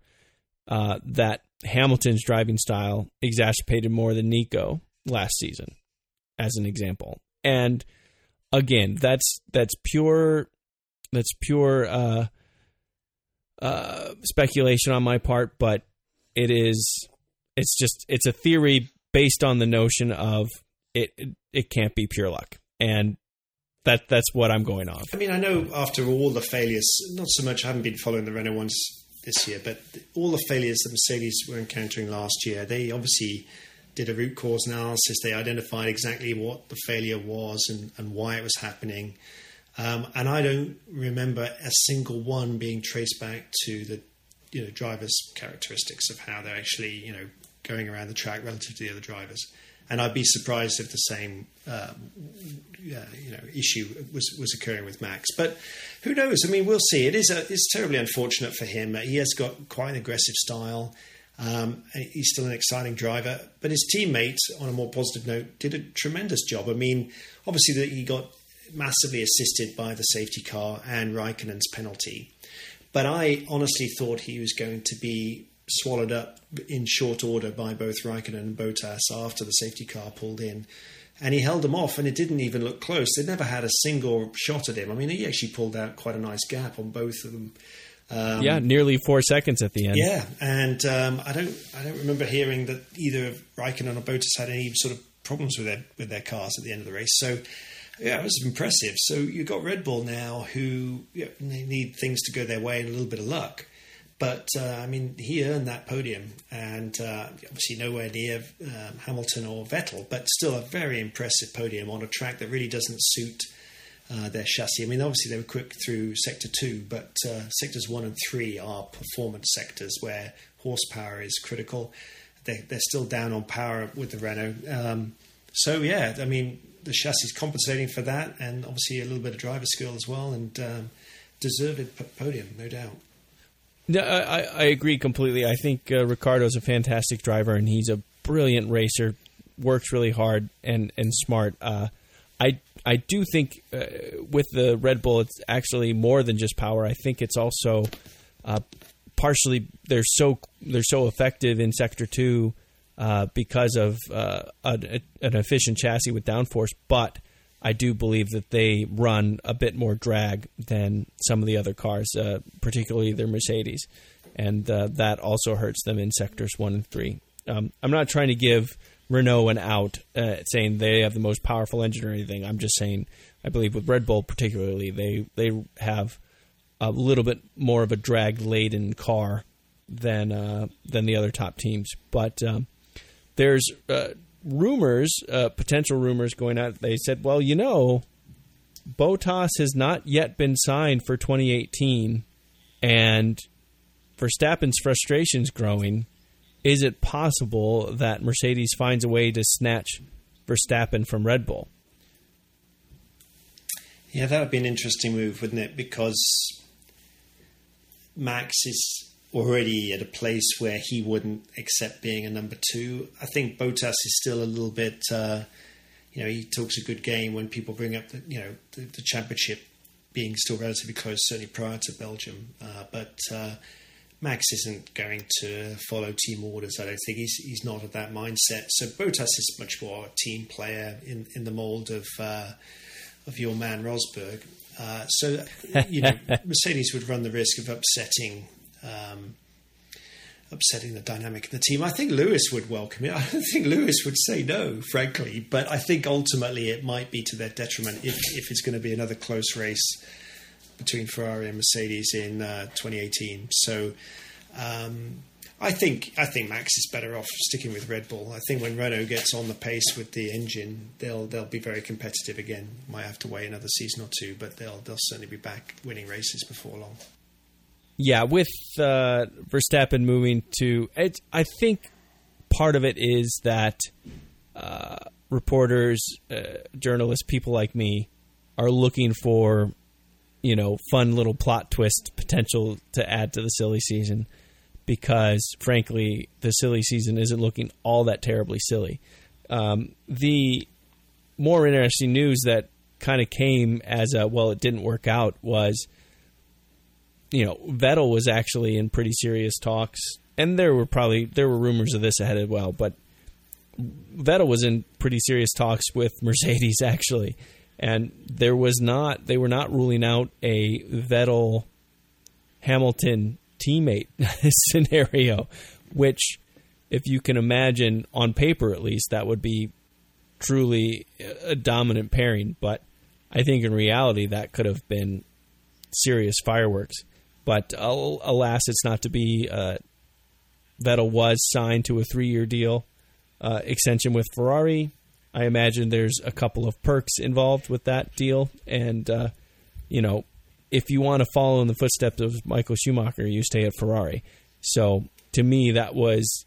uh, that Hamilton's driving style exacerbated more than Nico last season, as an example. And again, that's that's pure that's pure uh, uh, speculation on my part, but it is it's just it's a theory based on the notion of it it, can't be pure luck and that that's what I'm going on. I mean, I know after all the failures, not so much. I haven't been following the Renault ones this year, but all the failures that Mercedes were encountering last year, they obviously did a root cause analysis. They identified exactly what the failure was and, and why it was happening. Um, and I don't remember a single one being traced back to the you know drivers' characteristics of how they're actually you know going around the track relative to the other drivers. And I'd be surprised if the same uh, you know issue was was occurring with Max. But who knows? I mean, we'll see. It is a, it's terribly unfortunate for him. He has got quite an aggressive style. Um, he's still an exciting driver, but his teammate, on a more positive note, did a tremendous job. I mean, obviously that he got massively assisted by the safety car and Raikkonen's penalty. But I honestly thought he was going to be swallowed up in short order by both Raikkonen and Bottas after the safety car pulled in. And he held them off, and it didn't even look close. They never had a single shot at him. I mean, he actually pulled out quite a nice gap on both of them. Um, yeah, nearly four seconds at the end. Yeah, and um, I don't, I don't remember hearing that either Raikkonen or Bottas had any sort of problems with their with their cars at the end of the race. So yeah, it was impressive. So you've got Red Bull now who you know, they need things to go their way and a little bit of luck. But uh, I mean, he earned that podium, and uh, obviously nowhere near um, Hamilton or Vettel, but still a very impressive podium on a track that really doesn't suit uh, their chassis. I mean, obviously they were quick through sector two, but uh, sectors one and three are performance sectors where horsepower is critical. They, are still down on power with the Renault. Um, so yeah, I mean, the chassis is compensating for that, and obviously a little bit of driver skill as well, and um, deserved podium, no doubt. No, I, I agree completely. I think uh, Ricciardo's a fantastic driver, and he's a brilliant racer. Works really hard and and smart. Uh, I I do think uh, with the Red Bull, it's actually more than just power. I think it's also uh, partially they're so they're so effective in Sector Two uh, because of uh, an, efficient chassis with downforce, but I do believe that they run a bit more drag than some of the other cars, uh, particularly their Mercedes, and uh, that also hurts them in sectors one and three. Um, I'm not trying to give Renault an out, uh, saying they have the most powerful engine or anything. I'm just saying I believe with Red Bull particularly, they they have a little bit more of a drag laden car than uh, than the other top teams, but um, there's uh, rumors, uh, potential rumors going out. They said, well, you know, Bottas has not yet been signed for 2018, and Verstappen's frustration's growing, is it possible that Mercedes finds a way to snatch Verstappen from Red Bull? Yeah, that would be an interesting move, wouldn't it? Because Max is already at a place where he wouldn't accept being a number two. I think Bottas is still a little bit, uh, you know, he talks a good game when people bring up the, you know, the, the championship being still relatively close, certainly prior to Belgium. Uh, but uh, Max isn't going to follow team orders. I don't think he's he's not of that mindset. So Bottas is much more a team player in in the mold of uh, of your man Rosberg. Uh, so you know, Mercedes would run the risk of upsetting. Um, upsetting the dynamic of the team. I think Lewis would welcome it. I don't think Lewis would say no, frankly. But I think ultimately it might be to their detriment if, if it's going to be another close race between Ferrari and Mercedes in uh, 2018. So um, I think I think Max is better off sticking with Red Bull. I think when Renault gets on the pace with the engine, they'll they'll be very competitive again. Might have to wait another season or two, but they'll they'll certainly be back winning races before long. Yeah, with uh, Verstappen moving to, it, I think part of it is that uh, reporters, uh, journalists, people like me are looking for, you know, fun little plot twist potential to add to the silly season because, frankly, the silly season isn't looking all that terribly silly. Um, the more interesting news that kind of came as a well, it didn't work out was you know, Vettel was actually in pretty serious talks, and there were probably there were rumors of this ahead as well, but Vettel was in pretty serious talks with Mercedes actually, and there was not they were not ruling out a Vettel Hamilton teammate scenario, which if you can imagine on paper at least that would be truly a dominant pairing, but I think in reality that could have been serious fireworks. But alas, it's not to be. Uh, Vettel was signed to a three-year deal uh, extension with Ferrari. I imagine there's a couple of perks involved with that deal, and uh, you know, if you want to follow in the footsteps of Michael Schumacher, you stay at Ferrari. So to me, that was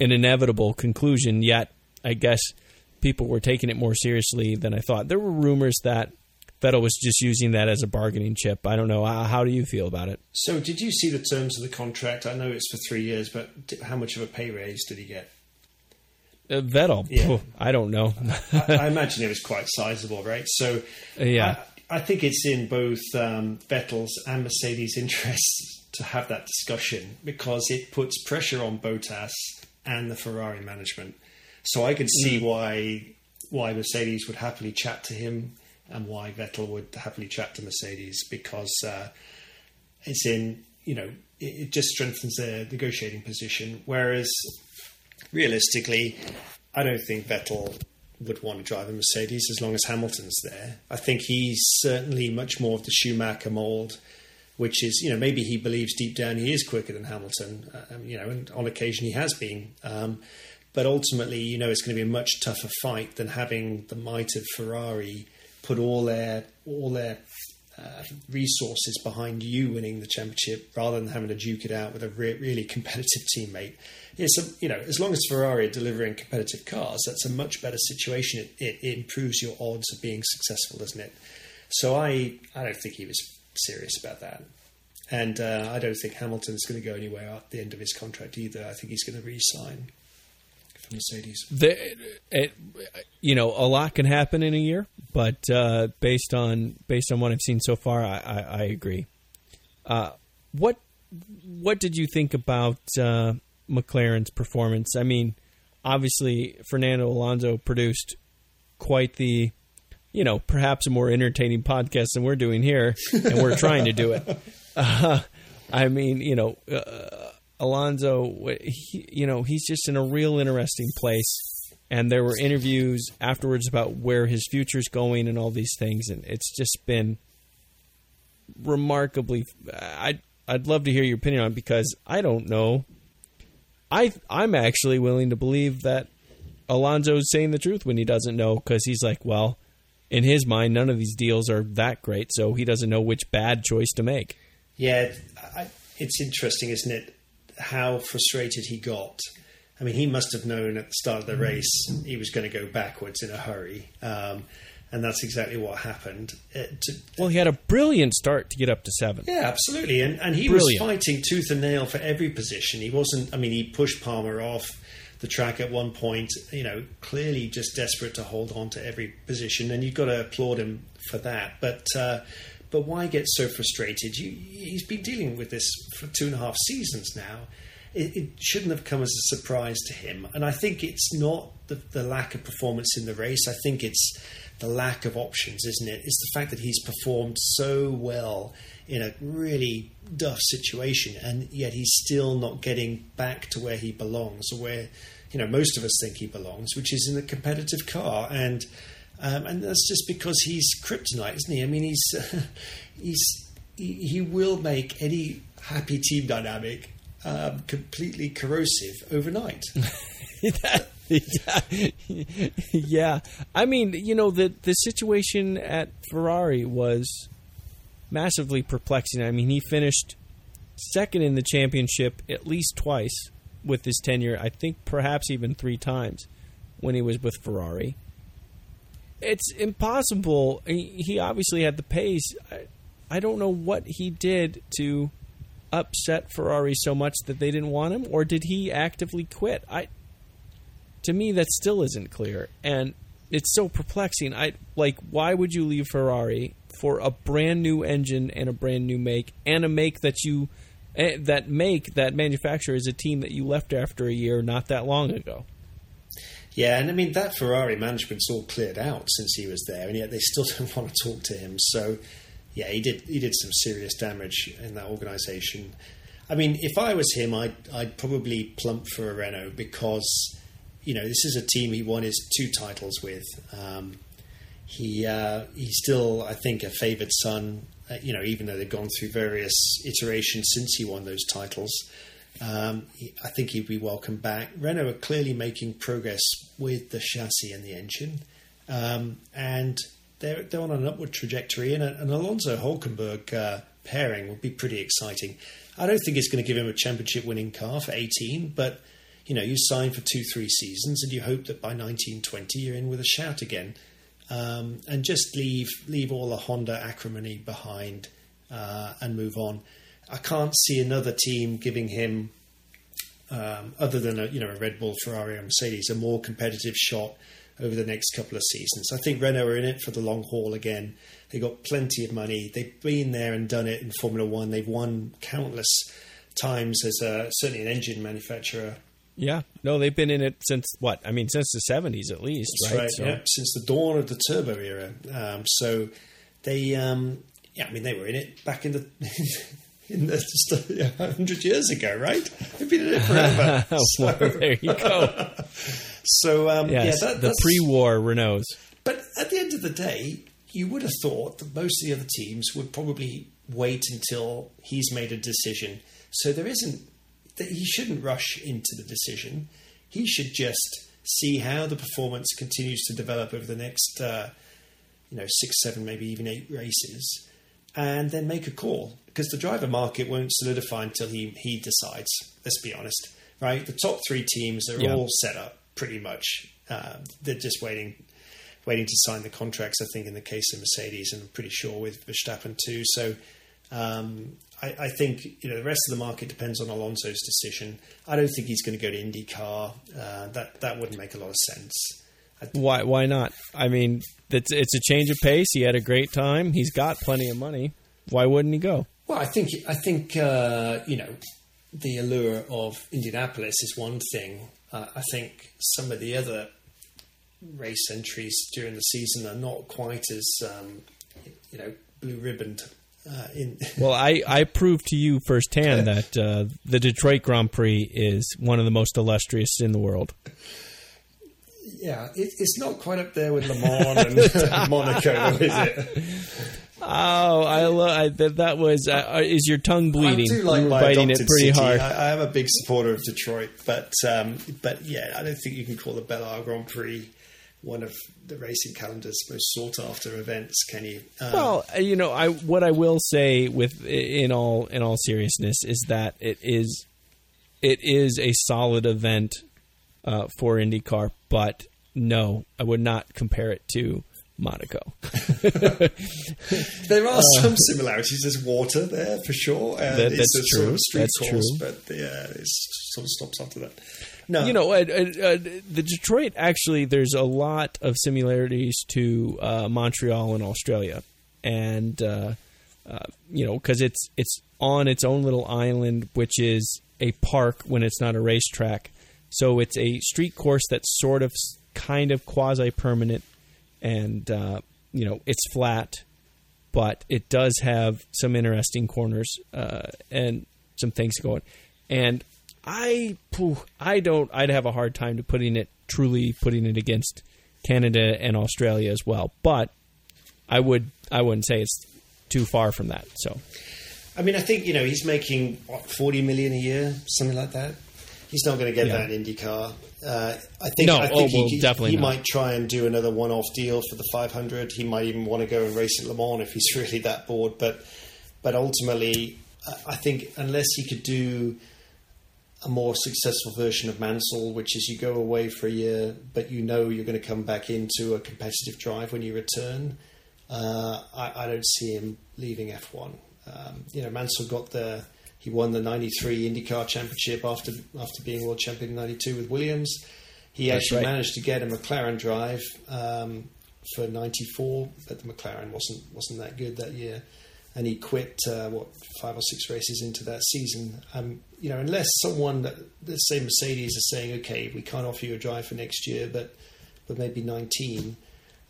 an inevitable conclusion. Yet, I guess people were taking it more seriously than I thought. There were rumors that Vettel was just using that as a bargaining chip. I don't know. How do you feel about it? So, did you see the terms of the contract? I know it's for three years, but how much of a pay raise did he get? Uh, Vettel, yeah. oh, I don't know. I, I, imagine it was quite sizable, right? So, uh, yeah, I, I, think it's in both um, Vettel's and Mercedes' interests to have that discussion because it puts pressure on Bottas and the Ferrari management. So, I can see mm. why why Mercedes would happily chat to him and why Vettel would happily chat to Mercedes because uh, it's in you know it, it, just strengthens their negotiating position. Whereas realistically, I don't think Vettel would want to drive a Mercedes as long as Hamilton's there. I think he's certainly much more of the Schumacher mold. Which is, you know, maybe he believes deep down he is quicker than Hamilton, uh, you know, and on occasion he has been. Um, but ultimately, you know, it's going to be a much tougher fight than having the might of Ferrari put all their all their uh, resources behind you winning the championship rather than having to duke it out with a re- really competitive teammate. It's a, you know as long as Ferrari are delivering competitive cars, that's a much better situation. It, it, it improves your odds of being successful, doesn't it? So I I don't think he was serious about that. And uh, I don't think Hamilton's going to go anywhere at the end of his contract either. I think he's going to re-sign Mercedes. The, it, you know, a lot can happen in a year, but uh, based on based on what I've seen so far, I, I, I agree. Uh, what what did you think about uh, McLaren's performance? I mean, obviously Fernando Alonso produced quite the, you know, perhaps a more entertaining podcast than we're doing here, and we're trying to do it. Uh, I mean, you know, Alonso, he, you know, he's just in a real interesting place. And there were interviews afterwards about where his future's going and all these things, and it's just been remarkably. I'd I'd love to hear your opinion on because I don't know. I I'm actually willing to believe that Alonso is saying the truth when he doesn't know because he's like, well, in his mind, none of these deals are that great, so he doesn't know which bad choice to make. Yeah, it's interesting, isn't it? How frustrated he got I mean, he must have known at the start of the race he was going to go backwards in a hurry. Um, and that's exactly what happened. Uh, to, well, he had a brilliant start to get up to seven. Yeah, absolutely, and and he Brilliant. was fighting tooth and nail for every position. He wasn't. I mean, he pushed Palmer off the track at one point. You know, clearly just desperate to hold on to every position, and you've got to applaud him for that. But uh, but why get so frustrated? You, he's been dealing with this for two and a half seasons now. It, it shouldn't have come as a surprise to him, and I think it's not the, the lack of performance in the race. I think it's the lack of options, isn't it? It's the fact that he's performed so well in a really duff situation, and yet he's still not getting back to where he belongs, or where you know most of us think he belongs, which is in a competitive car. And um, and that's just because he's kryptonite, isn't he? I mean, he's he's he, he will make any happy team dynamic um, completely corrosive overnight. yeah, yeah. I mean, you know, the the situation at Ferrari was massively perplexing. I mean, he finished second in the championship at least twice with his tenure. I think perhaps even three times when he was with Ferrari. It's impossible. He obviously had the pace. I, I don't know what he did to upset Ferrari so much that they didn't want him, or did he actively quit? I to me that still isn't clear and it's so perplexing i like why would you leave ferrari for a brand new engine and a brand new make and a make that you eh, that make that manufacturer is a team that you left after a year not that long ago Yeah, and I mean that Ferrari management's all cleared out since he was there, and yet they still don't want to talk to him. So, yeah, he did he did some serious damage in that organisation. I mean, if I was him, I'd I'd probably plump for a Renault because you know this is a team he won his two titles with. Um, he uh, he's still, I think, a favoured son. Uh, you know, even though they've gone through various iterations since he won those titles. Um, I think he'd be welcome back. Renault are clearly making progress with the chassis and the engine, um, and they're, they're on an upward trajectory. And an Alonso Hulkenberg uh, pairing would be pretty exciting. I don't think it's going to give him a championship winning car for 18, but you know, you sign for two, three seasons, and you hope that by 1920 you're in with a shout again, um, and just leave leave all the Honda acrimony behind uh, and move on. I can't see another team giving him, um, other than a, you know a Red Bull, Ferrari, or Mercedes, a more competitive shot over the next couple of seasons. I think Renault are in it for the long haul again. They got plenty of money. They've been there and done it in Formula One. They've won countless times as a, certainly an engine manufacturer. yeah no they've been in it since what i mean since the 70s at least That's right, right. So- yeah, since the dawn of the turbo era. Um, so they, um, yeah, I mean, they were in it back in the in the just a hundred years ago, right? They've been in it forever. well, so, there you go so um, yes yeah, that, the pre-war renaults But at the end of the day, you would have thought that most of the other teams would probably wait until he's made a decision. So there isn't that he shouldn't rush into the decision. He should just see how the performance continues to develop over the next, uh, you know, six, seven, maybe even eight races, and then make a call because the driver market won't solidify until he he decides. Let's be honest, right? The top three teams are Yeah. all set up pretty much. Uh, they're just waiting waiting to sign the contracts. I think in the case of Mercedes, and I'm pretty sure with Verstappen too. So um, I, I think you know the rest of the market depends on Alonso's decision. I don't think he's going to go to IndyCar. Uh, that that wouldn't make a lot of sense. Why why not i mean it's it's a change of pace he had a great time he's got plenty of money why wouldn't he go well, I think I think uh, you know the allure of Indianapolis is one thing. Uh, I think some of the other race entries during the season are not quite as um, you know blue ribboned. Uh, in Well, I, I proved to you firsthand that uh, the Detroit Grand Prix is one of the most illustrious in the world. Yeah, it, it's not quite up there with Le Mans and Monaco, is it? Oh, I love that. That was uh, is your tongue bleeding? I do like you were my biting it pretty city. hard. I, I am a big supporter of Detroit, but um, but yeah, I don't think you can call the Belle Isle Grand Prix one of the racing calendar's most sought after events. Can you? Um, Well, uh, you know, I what I will say with in all in all seriousness is that it is it is a solid event uh, for IndyCar, but no, I would not compare it to Monaco. there are uh, some similarities. There's water there for sure. Uh, that, that's true. Sort of that's course, true. But yeah, it sort of stops after that. No, you know, uh, uh, the Detroit actually. There's a lot of similarities to uh, Montreal in Australia, and uh, you know, because it's it's on its own little island, which is a park when it's not a racetrack. So it's a street course that's sort of, kind of quasi permanent and uh, you know it's flat, but it does have some interesting corners uh, and some things going. And I, I don't. I'd have a hard time to putting it truly putting it against Canada and Australia as well. But I would. I wouldn't say it's too far from that. So. I mean, I think you know he's making what, forty million a year, something like that. He's not going to get yeah. that in IndyCar. Uh, I think, no, I think oh, well, he, definitely he not. might try and do another one-off deal for the 500. He might even want to go and race at Le Mans if he's really that bored. But but ultimately, I think unless he could do a more successful version of Mansell, which is you go away for a year, but you know you're going to come back into a competitive drive when you return. Uh, I, I, don't see him leaving F1. Um, you know, Mansell got the he won the '93 IndyCar Championship after after being world champion in '92 with Williams. He That's actually right. managed to get a McLaren drive um, for '94, but the McLaren wasn't wasn't that good that year, and he quit uh, what five or six races into that season. Um, you know, unless someone, that, let's say Mercedes, is saying, okay, we can't offer you a drive for next year, but but maybe 19.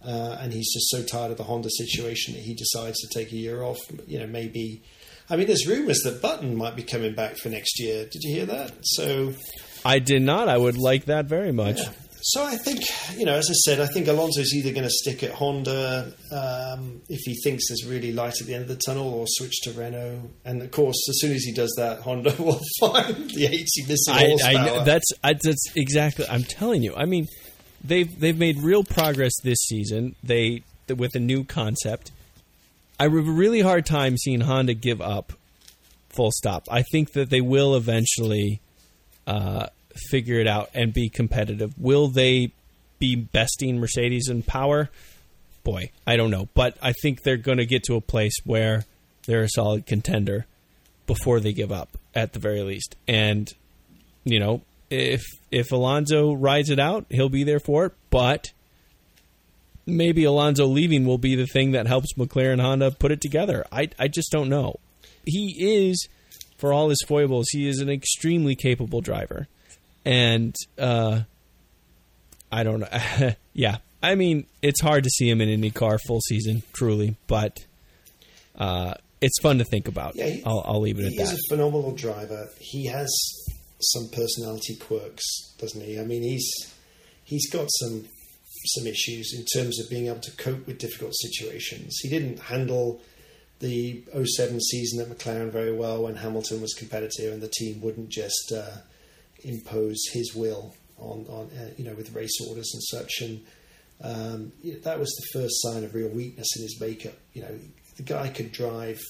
Uh, and he's just so tired of the Honda situation that he decides to take a year off. You know, maybe I mean, there's rumours that Button might be coming back for next year. Did you hear that? So I did not. I would like that very much. Yeah. So I think, you know, as I said, I think Alonso's either going to stick at Honda um, if he thinks there's really light at the end of the tunnel, or switch to Renault. And of course, as soon as he does that, Honda will find the 80 missing I, horsepower. That's I, that's exactly. I'm telling you. I mean, they've they've made real progress this season. They with a new concept. I have a really hard time seeing Honda give up. Full stop. I think that they will eventually uh, figure it out and be competitive. Will they be besting Mercedes in power? Boy, I don't know, but I think they're going to get to a place where they're a solid contender before they give up, at the very least. And you know, if if Alonso rides it out, he'll be there for it. But maybe Alonso leaving will be the thing that helps McLaren Honda put it together. I I just don't know. He is, for all his foibles, he is an extremely capable driver, and uh, I don't know. yeah, I mean it's hard to see him in any car full season, truly, but. Uh, it's fun to think about. Yeah, he, I'll, I'll leave it at that. He's a phenomenal driver. He has some personality quirks, doesn't he? I mean, he's he's got some some issues in terms of being able to cope with difficult situations. He didn't handle the 07 season at McLaren very well when Hamilton was competitive and the team wouldn't just uh, impose his will on, on uh, you know with race orders and such and um, that was the first sign of real weakness in his makeup. You know, the guy could drive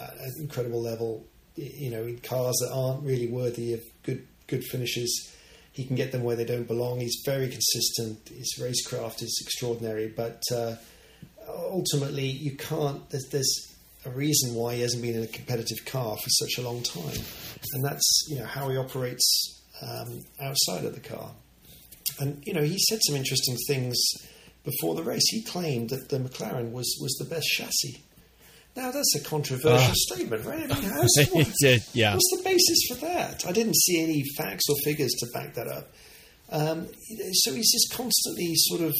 at an incredible level, you know, in cars that aren't really worthy of good good finishes he can get them where they don't belong. He's very consistent. His racecraft is extraordinary, but uh, ultimately, you can't. There's, there's, a reason why he hasn't been in a competitive car for such a long time, and that's you know how he operates um, outside of the car. And you know, he said some interesting things before the race. He claimed that the McLaren was was the best chassis. Now that's a controversial uh, statement, right? I mean, how's, what, yeah. What's the basis for that? I didn't see any facts or figures to back that up. Um, so he's just constantly sort of.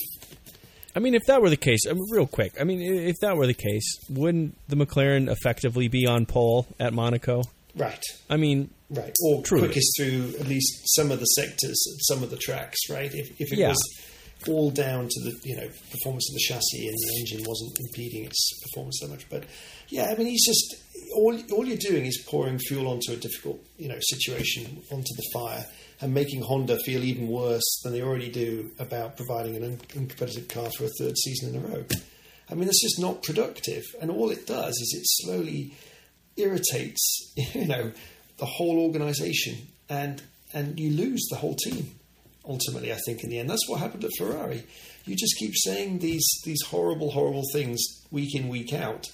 I mean, if that were the case, I mean, real quick. I mean, if that were the case, wouldn't the McLaren effectively be on pole at Monaco? Right. I mean, right. Or truly. quickest through at least some of the sectors, some of the tracks, right? If, if it yeah. was all down to the you know performance of the chassis and the engine wasn't impeding its performance so much. But yeah, I mean, he's just all all you're doing is pouring fuel onto a difficult you know situation onto the fire and making Honda feel even worse than they already do about providing an uncompetitive car for a third season in a row. I mean, it's just not productive, and all it does is it slowly irritates you know the whole organisation, and and you lose the whole team ultimately, I think, in the end. That's what happened at Ferrari. You just keep saying these, these horrible, horrible things week in, week out.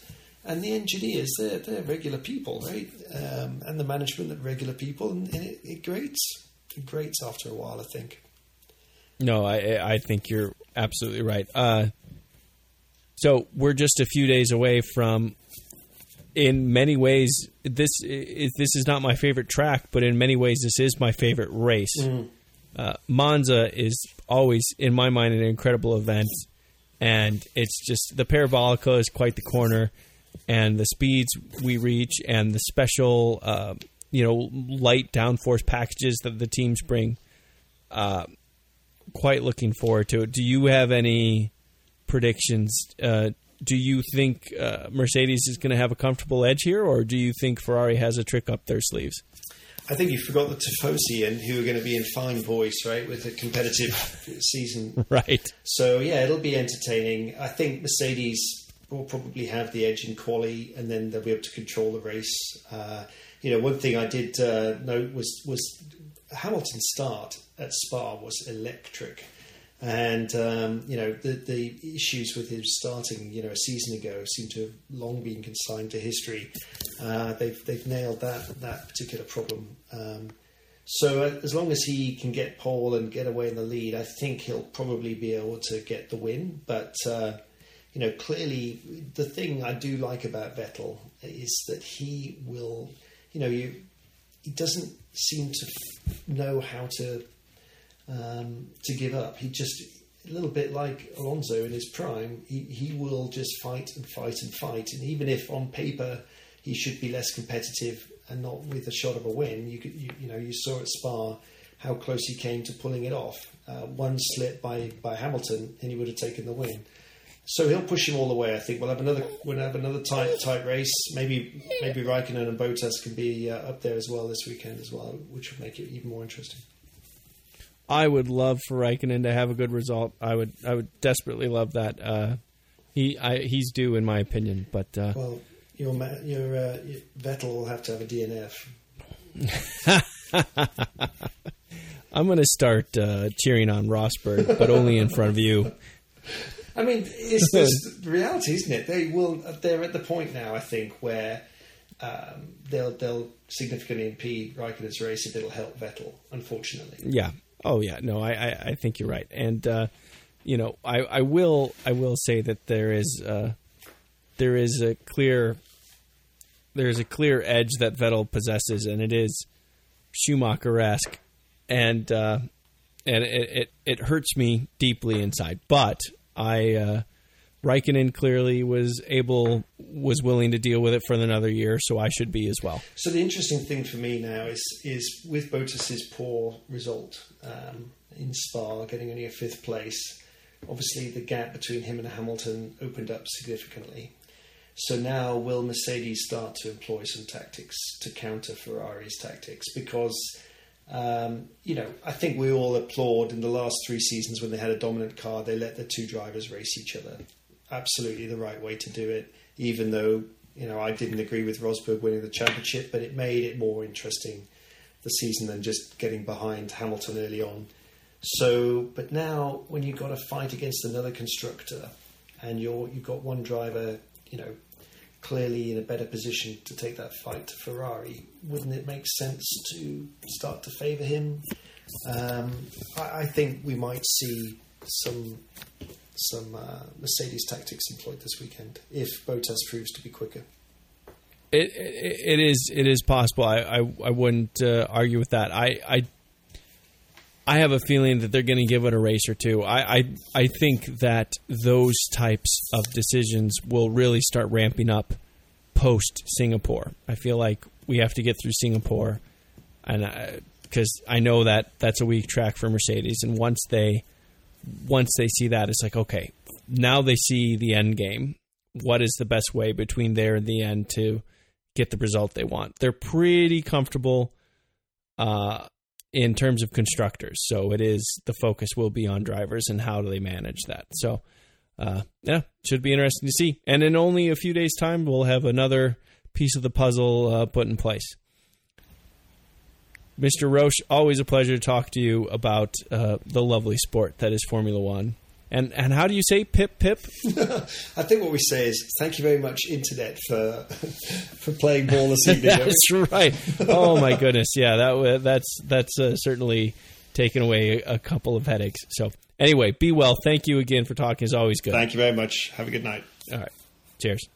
And the engineers, they're, they're regular people, right? Um, and the management, they're regular people. And, and it, it grates. It grates after a while, I think. No, I I think you're absolutely right. Uh, so we're just a few days away from, in many ways, this is, this is not my favorite track, but in many ways, this is my favorite race. Mm. Uh, Monza is always, in my mind, an incredible event, and it's just the Parabolica is quite the corner, and the speeds we reach, and the special, uh, you know, light downforce packages that the teams bring. Uh, quite looking forward to it. Do you have any predictions? Uh, do you think uh, Mercedes is going to have a comfortable edge here, or do you think Ferrari has a trick up their sleeves? I think you forgot the Tifosi and who are going to be in fine voice, right, with a competitive season. Right. So yeah, it'll be entertaining. I think Mercedes will probably have the edge in quali, and then they'll be able to control the race. Uh, you know, one thing I did uh, note was was Hamilton's start at Spa was electric. And um, you know the the issues with him starting, you know, a season ago seem to have long been consigned to history. Uh, they've they've nailed that that particular problem. Um, so uh, as long as he can get pole and get away in the lead, I think he'll probably be able to get the win. But uh, you know, clearly the thing I do like about Vettel is that he will, you know, you he doesn't seem to know how to um, to give up. He just a little bit like Alonso in his prime. He he will just fight and fight and fight. And even if on paper he should be less competitive and not with a shot of a win, you could you, you know you saw at Spa how close he came to pulling it off. Uh, one slip by by Hamilton, and he would have taken the win. So he'll push him all the way. I think we'll have another we'll have another tight tight race. Maybe maybe Raikkonen and Bottas can be uh, up there as well this weekend as well, which would make it even more interesting. I would love for Raikkonen to have a good result. I would I would desperately love that. Uh, he I, he's due in my opinion, but uh, Well, your your, uh, Vettel will have to have a DNF. I'm going to start uh, cheering on Rosberg, but only in front of you. I mean, it's just the reality, isn't it? They will. They're at the point now, I think, where um, they'll they'll significantly impede Raikkonen's race if it'll help Vettel. Unfortunately, Yeah. Oh yeah. No, I I, I think you're right, and uh, you know I, I will I will say that there is uh, there is a clear there is a clear edge that Vettel possesses, and it is Schumacher esque, and uh, and it, it it hurts me deeply inside. But I uh, Raikkonen clearly was able was willing to deal with it for another year, so I should be as well. So the interesting thing for me now is is with Bottas's poor result um, in Spa, getting only a fifth place. Obviously, the gap between him and Hamilton opened up significantly. So now, will Mercedes start to employ some tactics to counter Ferrari's tactics? Because um, you know, I think we all applaud in the last three seasons when they had a dominant car, they let the two drivers race each other. Absolutely the right way to do it, even though, you know, I didn't agree with Rosberg winning the championship, but it made it more interesting the season than just getting behind Hamilton early on. So, but now when you've got to fight against another constructor and you're, you've got one driver, you know, clearly in a better position to take that fight to Ferrari, wouldn't it make sense to start to favour him? Um, I, I think we might see some some uh, Mercedes tactics employed this weekend if Bottas proves to be quicker. It, it it is it is possible. I I, I wouldn't uh, argue with that. I, I I have a feeling that they're going to give it a race or two. I, I I think that those types of decisions will really start ramping up post Singapore. I feel like we have to get through Singapore, and because I, know that that's a weak track for Mercedes, and once they once they see that, it's like okay, now they see the end game. What is the best way between there and the end to get the result they want? They're pretty comfortable. Uh, in terms of constructors. So it is the focus will be on drivers and how do they manage that. So uh, yeah, should be interesting to see. And in only a few days' time, we'll have another piece of the puzzle uh, put in place. Mr. Roche, always a pleasure to talk to you about uh, the lovely sport that is Formula One. And and how do you say pip pip? I think what we say is thank you very much, Internet, for for playing ball this evening. that's right. Oh my goodness, yeah, that that's that's uh, certainly taken away a couple of headaches. So anyway, be well. Thank you again for talking. As always, good. Thank you very much. Have a good night. All right. Cheers.